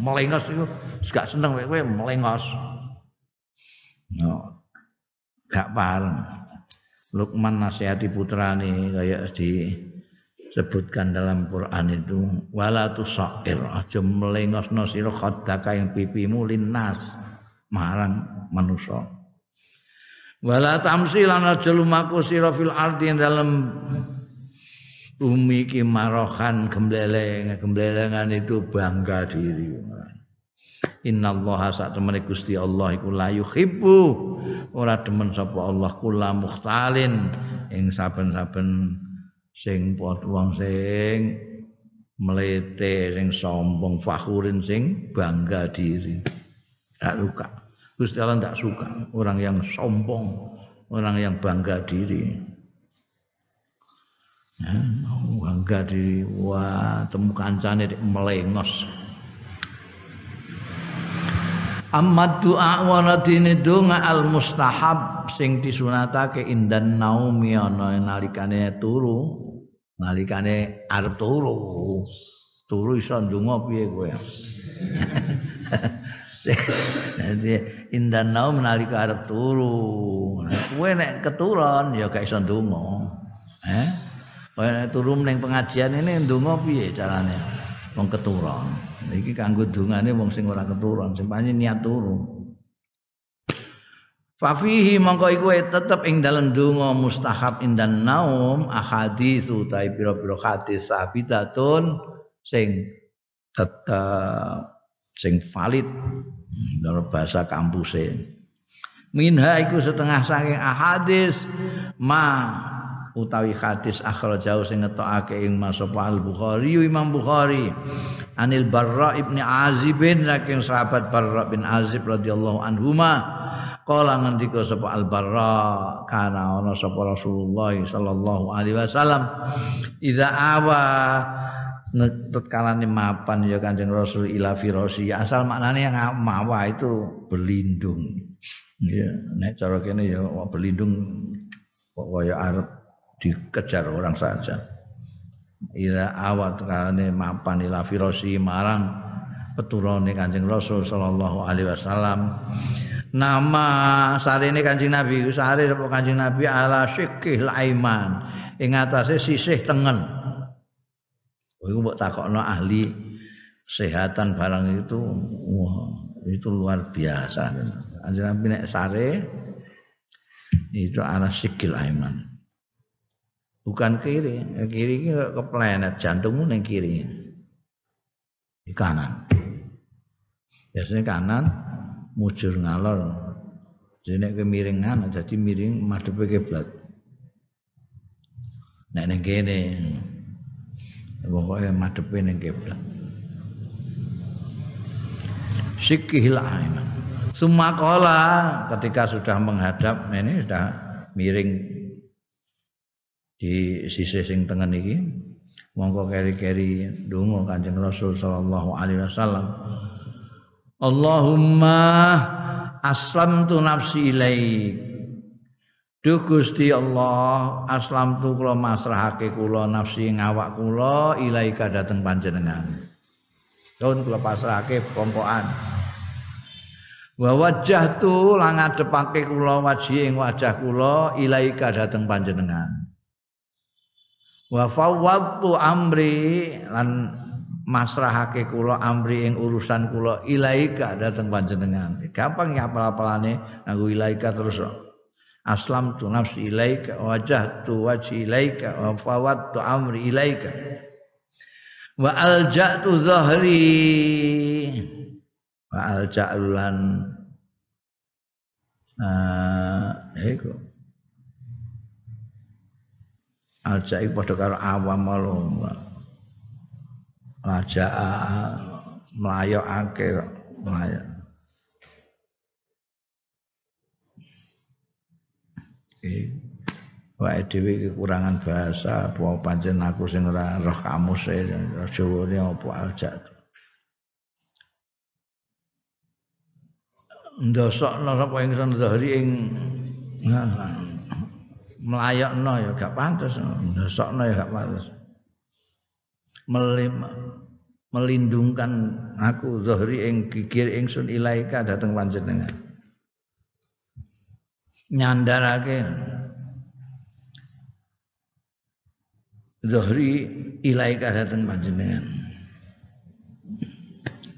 Melengos iku gak seneng kowe melengos. No gak pareng. Lukman nasihati putrane kaya disebutkan dalam Quran itu wala tusair aja melengosno sira khaddaka yang pipimu linnas. Marang manusa. Wala tamsi lan aja lumaku sira fil ardi dalam umi ki marohan gembleleng gemblelengan itu bangga diri. Innallaha sak temene Gusti Allah iku la yuhibbu. Ora demen sapa Allah kula mukhtalin ing saben-saben sing padha wong sing melete sing sombong fakhurin sing bangga diri. Tak suka Gusti Allah tidak suka. Orang yang sombong orang yang bangga diri. Ya, bangga diri. Wah temu kancane melengos Amma doa waladine donga al mustahab sing disunatake indan naumi ana nalikane turu nalikane arep turu. Turu iso ndonga piye Jadi indan naum nalika arep turu. Kowe nek keturun ya gak iso ndonga. Eh? Kowe nek turu ning pengajian ini ndonga piye carane? Wong keturun. iki kanggo dungane wong sing ora keturun sing niat turu Fafihi mongko iku tetep ing dalem donga mustahab indan naum ahadits utahe pira-pira hadis sabitatun sing tetep sing valid dalam bahasa kampuse. Minha iku setengah saking ahadis ma utawi hadis jauh sing ngetokake ing Masapa Al Bukhari Imam Bukhari Anil Barra ibni Azib bin saking sahabat Barra bin Azib radhiyallahu anhuma Kala ngendika sapa Al Barra kana ana sapa Rasulullah sallallahu alaihi wasallam idza awa tetkalane mapan ya Kanjeng Rasul ila firosi asal maknanya mawa itu berlindung ya nek cara kene ya berlindung kaya arep dikejar orang saja. Ila awat kalane mapan ila firosi marang peturane Kanjeng Rasul sallallahu alaihi wasallam. Nama sarene Kanjeng Nabi sapa Kanjeng Nabi ala syikil aiman ing atase sisih tengen. Iku mbok takokno ahli kesehatan barang itu wah itu luar biasa. Kanjeng Nabi nek sare itu ala sikil aiman. Bukan kiri kiri ini keplenet jantungmu neng kiri. Di kanan. Biasanya kanan mujur ngalor. Jadi kemiringan jadi miring madhep kiblat. Nek ning kene pokoke madhep ning kiblat. Sikihil aiman Sumakola ketika sudah menghadap ini sudah miring di sisi sing tengen iki. Mongko keri-keri donga Kanjeng Rasul sallallahu alaihi wasallam. Allahumma aslamtu nafsi ilaik Duh Gusti Allah aslamtu kula masrahake kula nafsi ngawak kula ilaika dateng panjenengan. Dun kula pasrahake pompokan wa wajjahtu lan ngadepake kula waji ing wajah kula ilaika dateng panjenengan. Wa fawwadtu amri lan masrahake kula amri ing urusan kula ilaika dateng panjenengan. Gampang ya apal-apalane nganggo ilaika terus aslam tu nafsi ilaika wajah tu wajhi ilaika wa fawwadtu amri ilaika wa alja'tu zahri wa alja'ulan uh, iku Ajai padha karo awam lho. Aja mlayokake mlayok. Wae dhewe kekurangan bahasa, apa pancen aku sing ora roh kamus e Jawane apa aja. Ndosokno sapa ingsun zahri ing melayakno ya gak pantas ndosokno ya gak pantas Melim, melindungkan aku zahri ing gigir ingsun ilaika dateng panjenengan nyandarake zahri ilaika dateng panjenengan.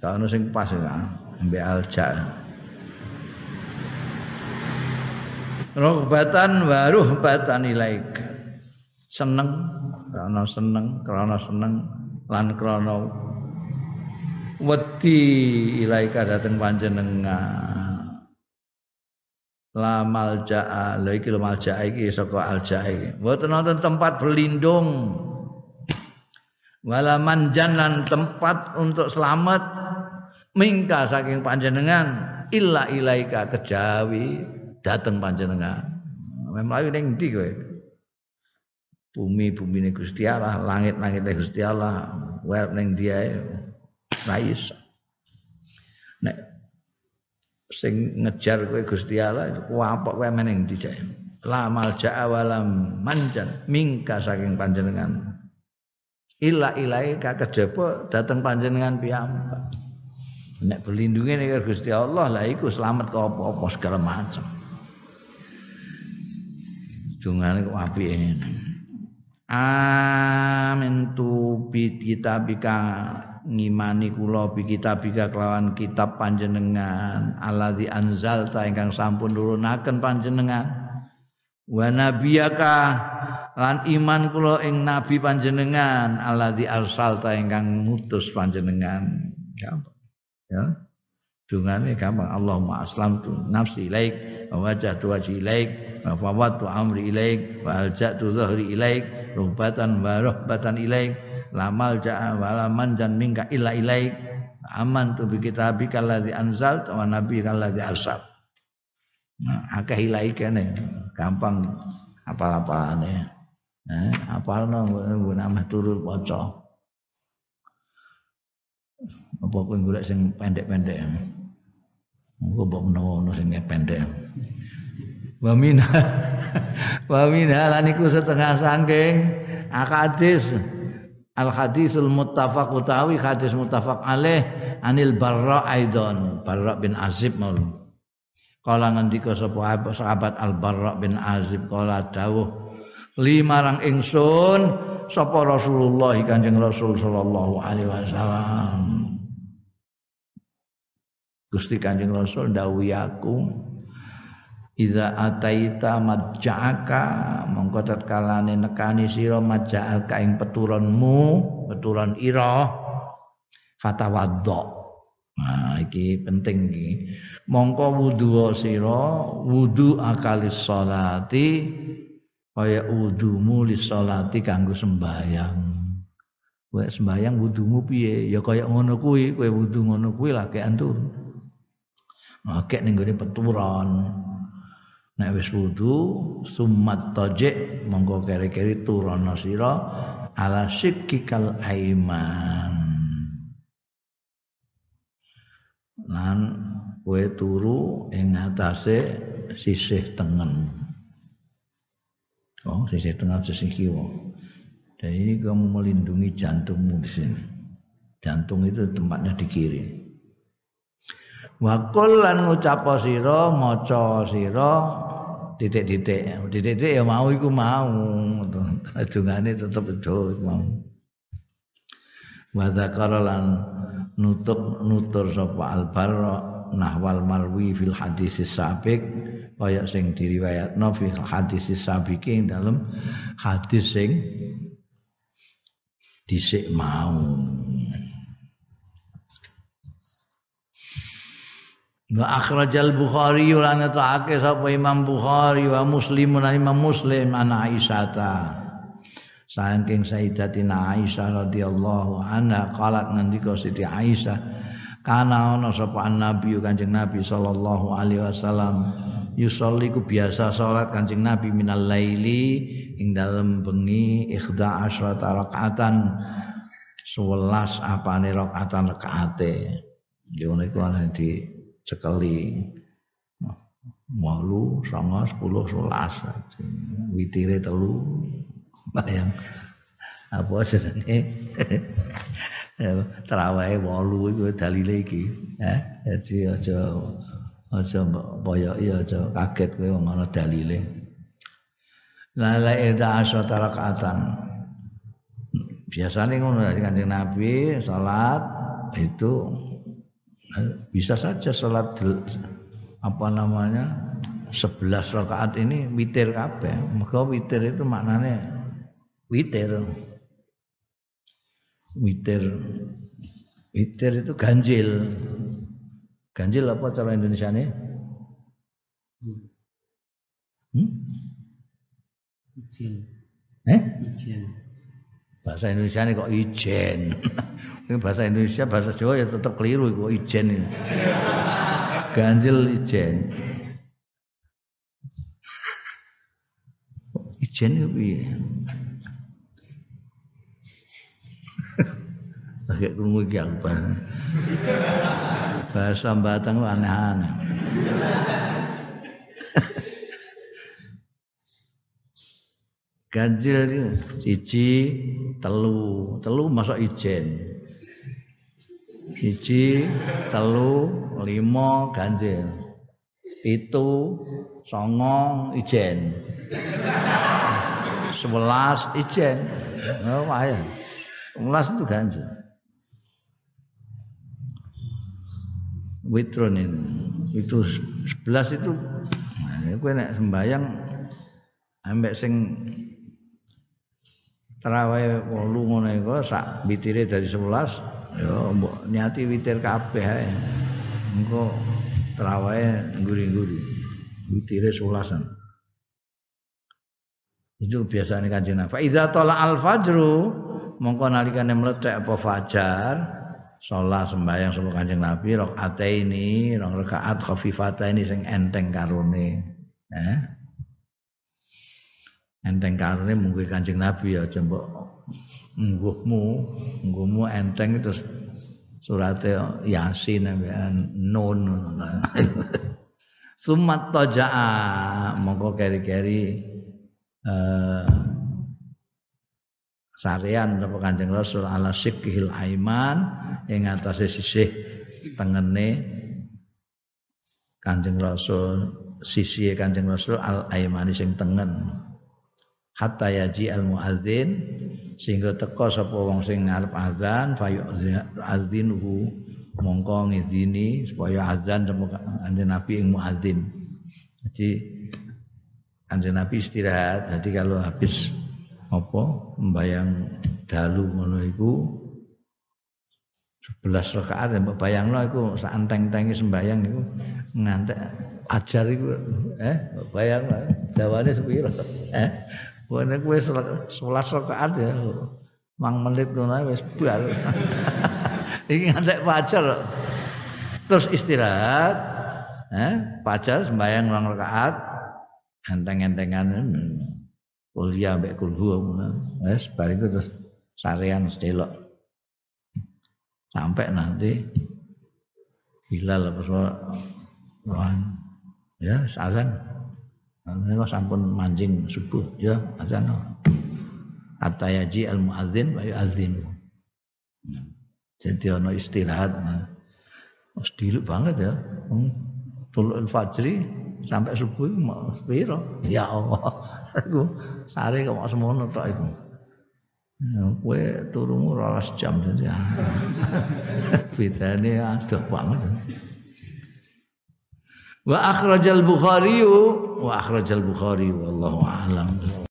Kalau sing pas ya ambek alja. Rohbatan wa ruhbatan ilaik. Seneng krana seneng krana seneng lan krana wedi ilaika dateng panjenengan la malja'a. Lha iki malja'a iki saka alja'a mboten wonten tempat berlindung. Wala manjan lan tempat untuk selamat. Mingka saking panjenengan illa ilaika kejawi dateng panjenengan. Mlayu ning ndi kowe? Bumi bumi ini Gusti Allah langit langit Gusti Allah wel ning dia ra iso. Nek sing ngejar kowe Gusti Allah kuapok kowe meneng ndi la malja awalam manjan mingka saking panjenengan. Ila ilai jebo datang panjenengan piyambak. Nek berlindungi nek Gusti Allah lah iku selamat ke apa-apa segala macam dungane kok amin tu bi kitabika ngimani kula bi kitabika kelawan kitab panjenengan. Alladzi anzalta ingkang sampun nurunaken panjenengan. Wa nabiyaka lan iman kula ing nabi panjenengan. Alladzi arsalta ingkang ngutus panjenengan. Gampang. Ya. Dungane gampang. Allahumma aslamtu nafsi ilaik wa wajhatu wajhi ilaik wa fawwadtu amri ilaik wa alja'tu dhahri ilaik rubatan wa rahbatan ilaik lamal ja'a wa la manjan minka illa ilaik aman tu bi kitabika alladzi anzalta wa nabiyyika alladzi arsal nah akeh ilaik kene gampang apal-apalane Eh, apalno nggo nama turun waca. Apa kowe golek sing pendek-pendek. Engko mbok menawa sing pendek. Wa minha wa minha lan iku setengah saking akadis al hadisul muttafaq utawi hadis muttafaq alaih anil barra aidon. Barra bin azib mau kala ngendika sapa sahabat al barra bin azib kala dawuh limarang ingsun sapa Rasulullah Kanjeng Rasul sallallahu alaihi wasallam? Gusti Kanjeng Rasul dawuhi aku Iza ataita maja'aka mongko tatkalane nekani sira maja'aka ing peturonmu peturon ira fatawaddo Nah iki penting iki mongko wudu sira wudu akalis salati kaya wudumu li salati kanggo sembayang. Kowe sembayang wudumu piye? Ya kaya ngono kuwi, kowe wudu ngono kuwi lagi antur. Akeh ning gone peturon. Nek wis wudu, sumat tajik monggo kere-kere turana sira ala sikikal aiman. Lan kowe turu ing atase sisih tengen. Oh, sisi tengah sisi kiwa. Dan ini kamu melindungi jantungmu di sini. Jantung itu tempatnya di kiri. Wakul lan ngucap sira maca sira titik-titik. Titik-titik ya mau iku mau. Dungane tetep do mau. Wa lan nutup nutur sapa al-barra nahwal marwi fil hadis sabik kaya sing diriwayatno fi hadis sabiki ing dalem hadis sing dhisik mau Wa akhrajal Bukhari lan ta'ake sapa Imam Bukhari wa Muslim lan Imam Muslim an Aisyah saking Sayyidatina Aisyah radhiyallahu anha qalat ngendika Siti Aisyah kana ana sapa Nabi Kanjeng Nabi sallallahu alaihi wasallam yusolli biasa salat Kanjeng Nabi minal laili ing dalem bengi ikhda asyrata rakaatan 11 apane rakaatan rakaate. Yo niku ana di cekeli walu sanga sepuluh sebelas witire telu. Bayang. Apa jenenge? Terawih walu iku dalile iki. Eh jadi aja aja boyoki aja kaget kowe wong ana dalile. La la ida asyata rakaatan biasanya ngono kanjeng Nabi salat itu bisa saja salat apa namanya 11 rakaat ini witir kabeh. Mergo witir itu maknanya witir. witir witir itu ganjil ganjil apa cara Indonesia nih hmm? Ijen. eh Ijen. bahasa Indonesia ini kok ijen ini bahasa Indonesia bahasa Jawa ya tetap keliru kok ijen ini ganjil ijen ijen itu piye Agak krungu iki aku bahasa. Batang aneh-aneh. Ganjil siji telu, telu masuk ijen. Siji telu lima ganjil. Pitu songo ijen. Sebelas ijen. Oh, ya. Sebelas itu ganjil. Witron itu. Itu sebelas itu nah, kowe nek sembayang ambek sing terawih wolu ngono iku sak witire dari 11 ya mbok niati witir kabeh ae. Engko terawih ngguri-ngguri. Witire 11 Itu biasanya kanjeng Nabi. Idza tala al fajru mongko nalikane meletek apa fajar sholat sembahyang sama kanjeng Nabi rakaat ini rong rakaat khafifata ini sing enteng karone eh? enteng karone mungkin kanjeng Nabi ya jembok ngguhmu ngguhmu enteng itu suratnya Yasin nun. Sumat toja'a mongko keri-keri eh, sarean sapa Kanjeng Rasul ala sikihil aiman ing atase sisih tengene Kanjeng Rasul sisi Kanjeng Rasul al aimani sing tengen hatta yaji al muadzin sehingga teka sapa wong sing ngarep azan fayu'adzinhu mongko ngidini supaya azan sapa Kanjeng Nabi ing muadzin jadi Kanjeng Nabi istirahat. Jadi kalau habis apa membayang dalu ngono iku 11 rakaat mbok bayangno iku sak enteng-entengi sembayang iku ngantek ajar iku eh bayang dawane sepiro eh Kowe 11 rakaat ya. Mang menit ngono wis bar. Iki ngantek fajar. Terus istirahat, eh fajar sembayang rong rakaat. Enteng-entengan kuliah mbek kulhu wis bar iku terus sarean sedelok sampai nanti Bilal apa soal ya azan ini kok sampun mancing subuh ya azan kata yaji al muadzin wa yuadzin. Jadi ono istirahat Mas. Diluk banget ya. Tulul fajri sampai subuh mau sepiro ya Allah aku sare kok semono tok iku. Ya kowe turumu 12 jam dadi bedane adoh banget وأخرج البخاري وأخرج البخاري والله أعلم.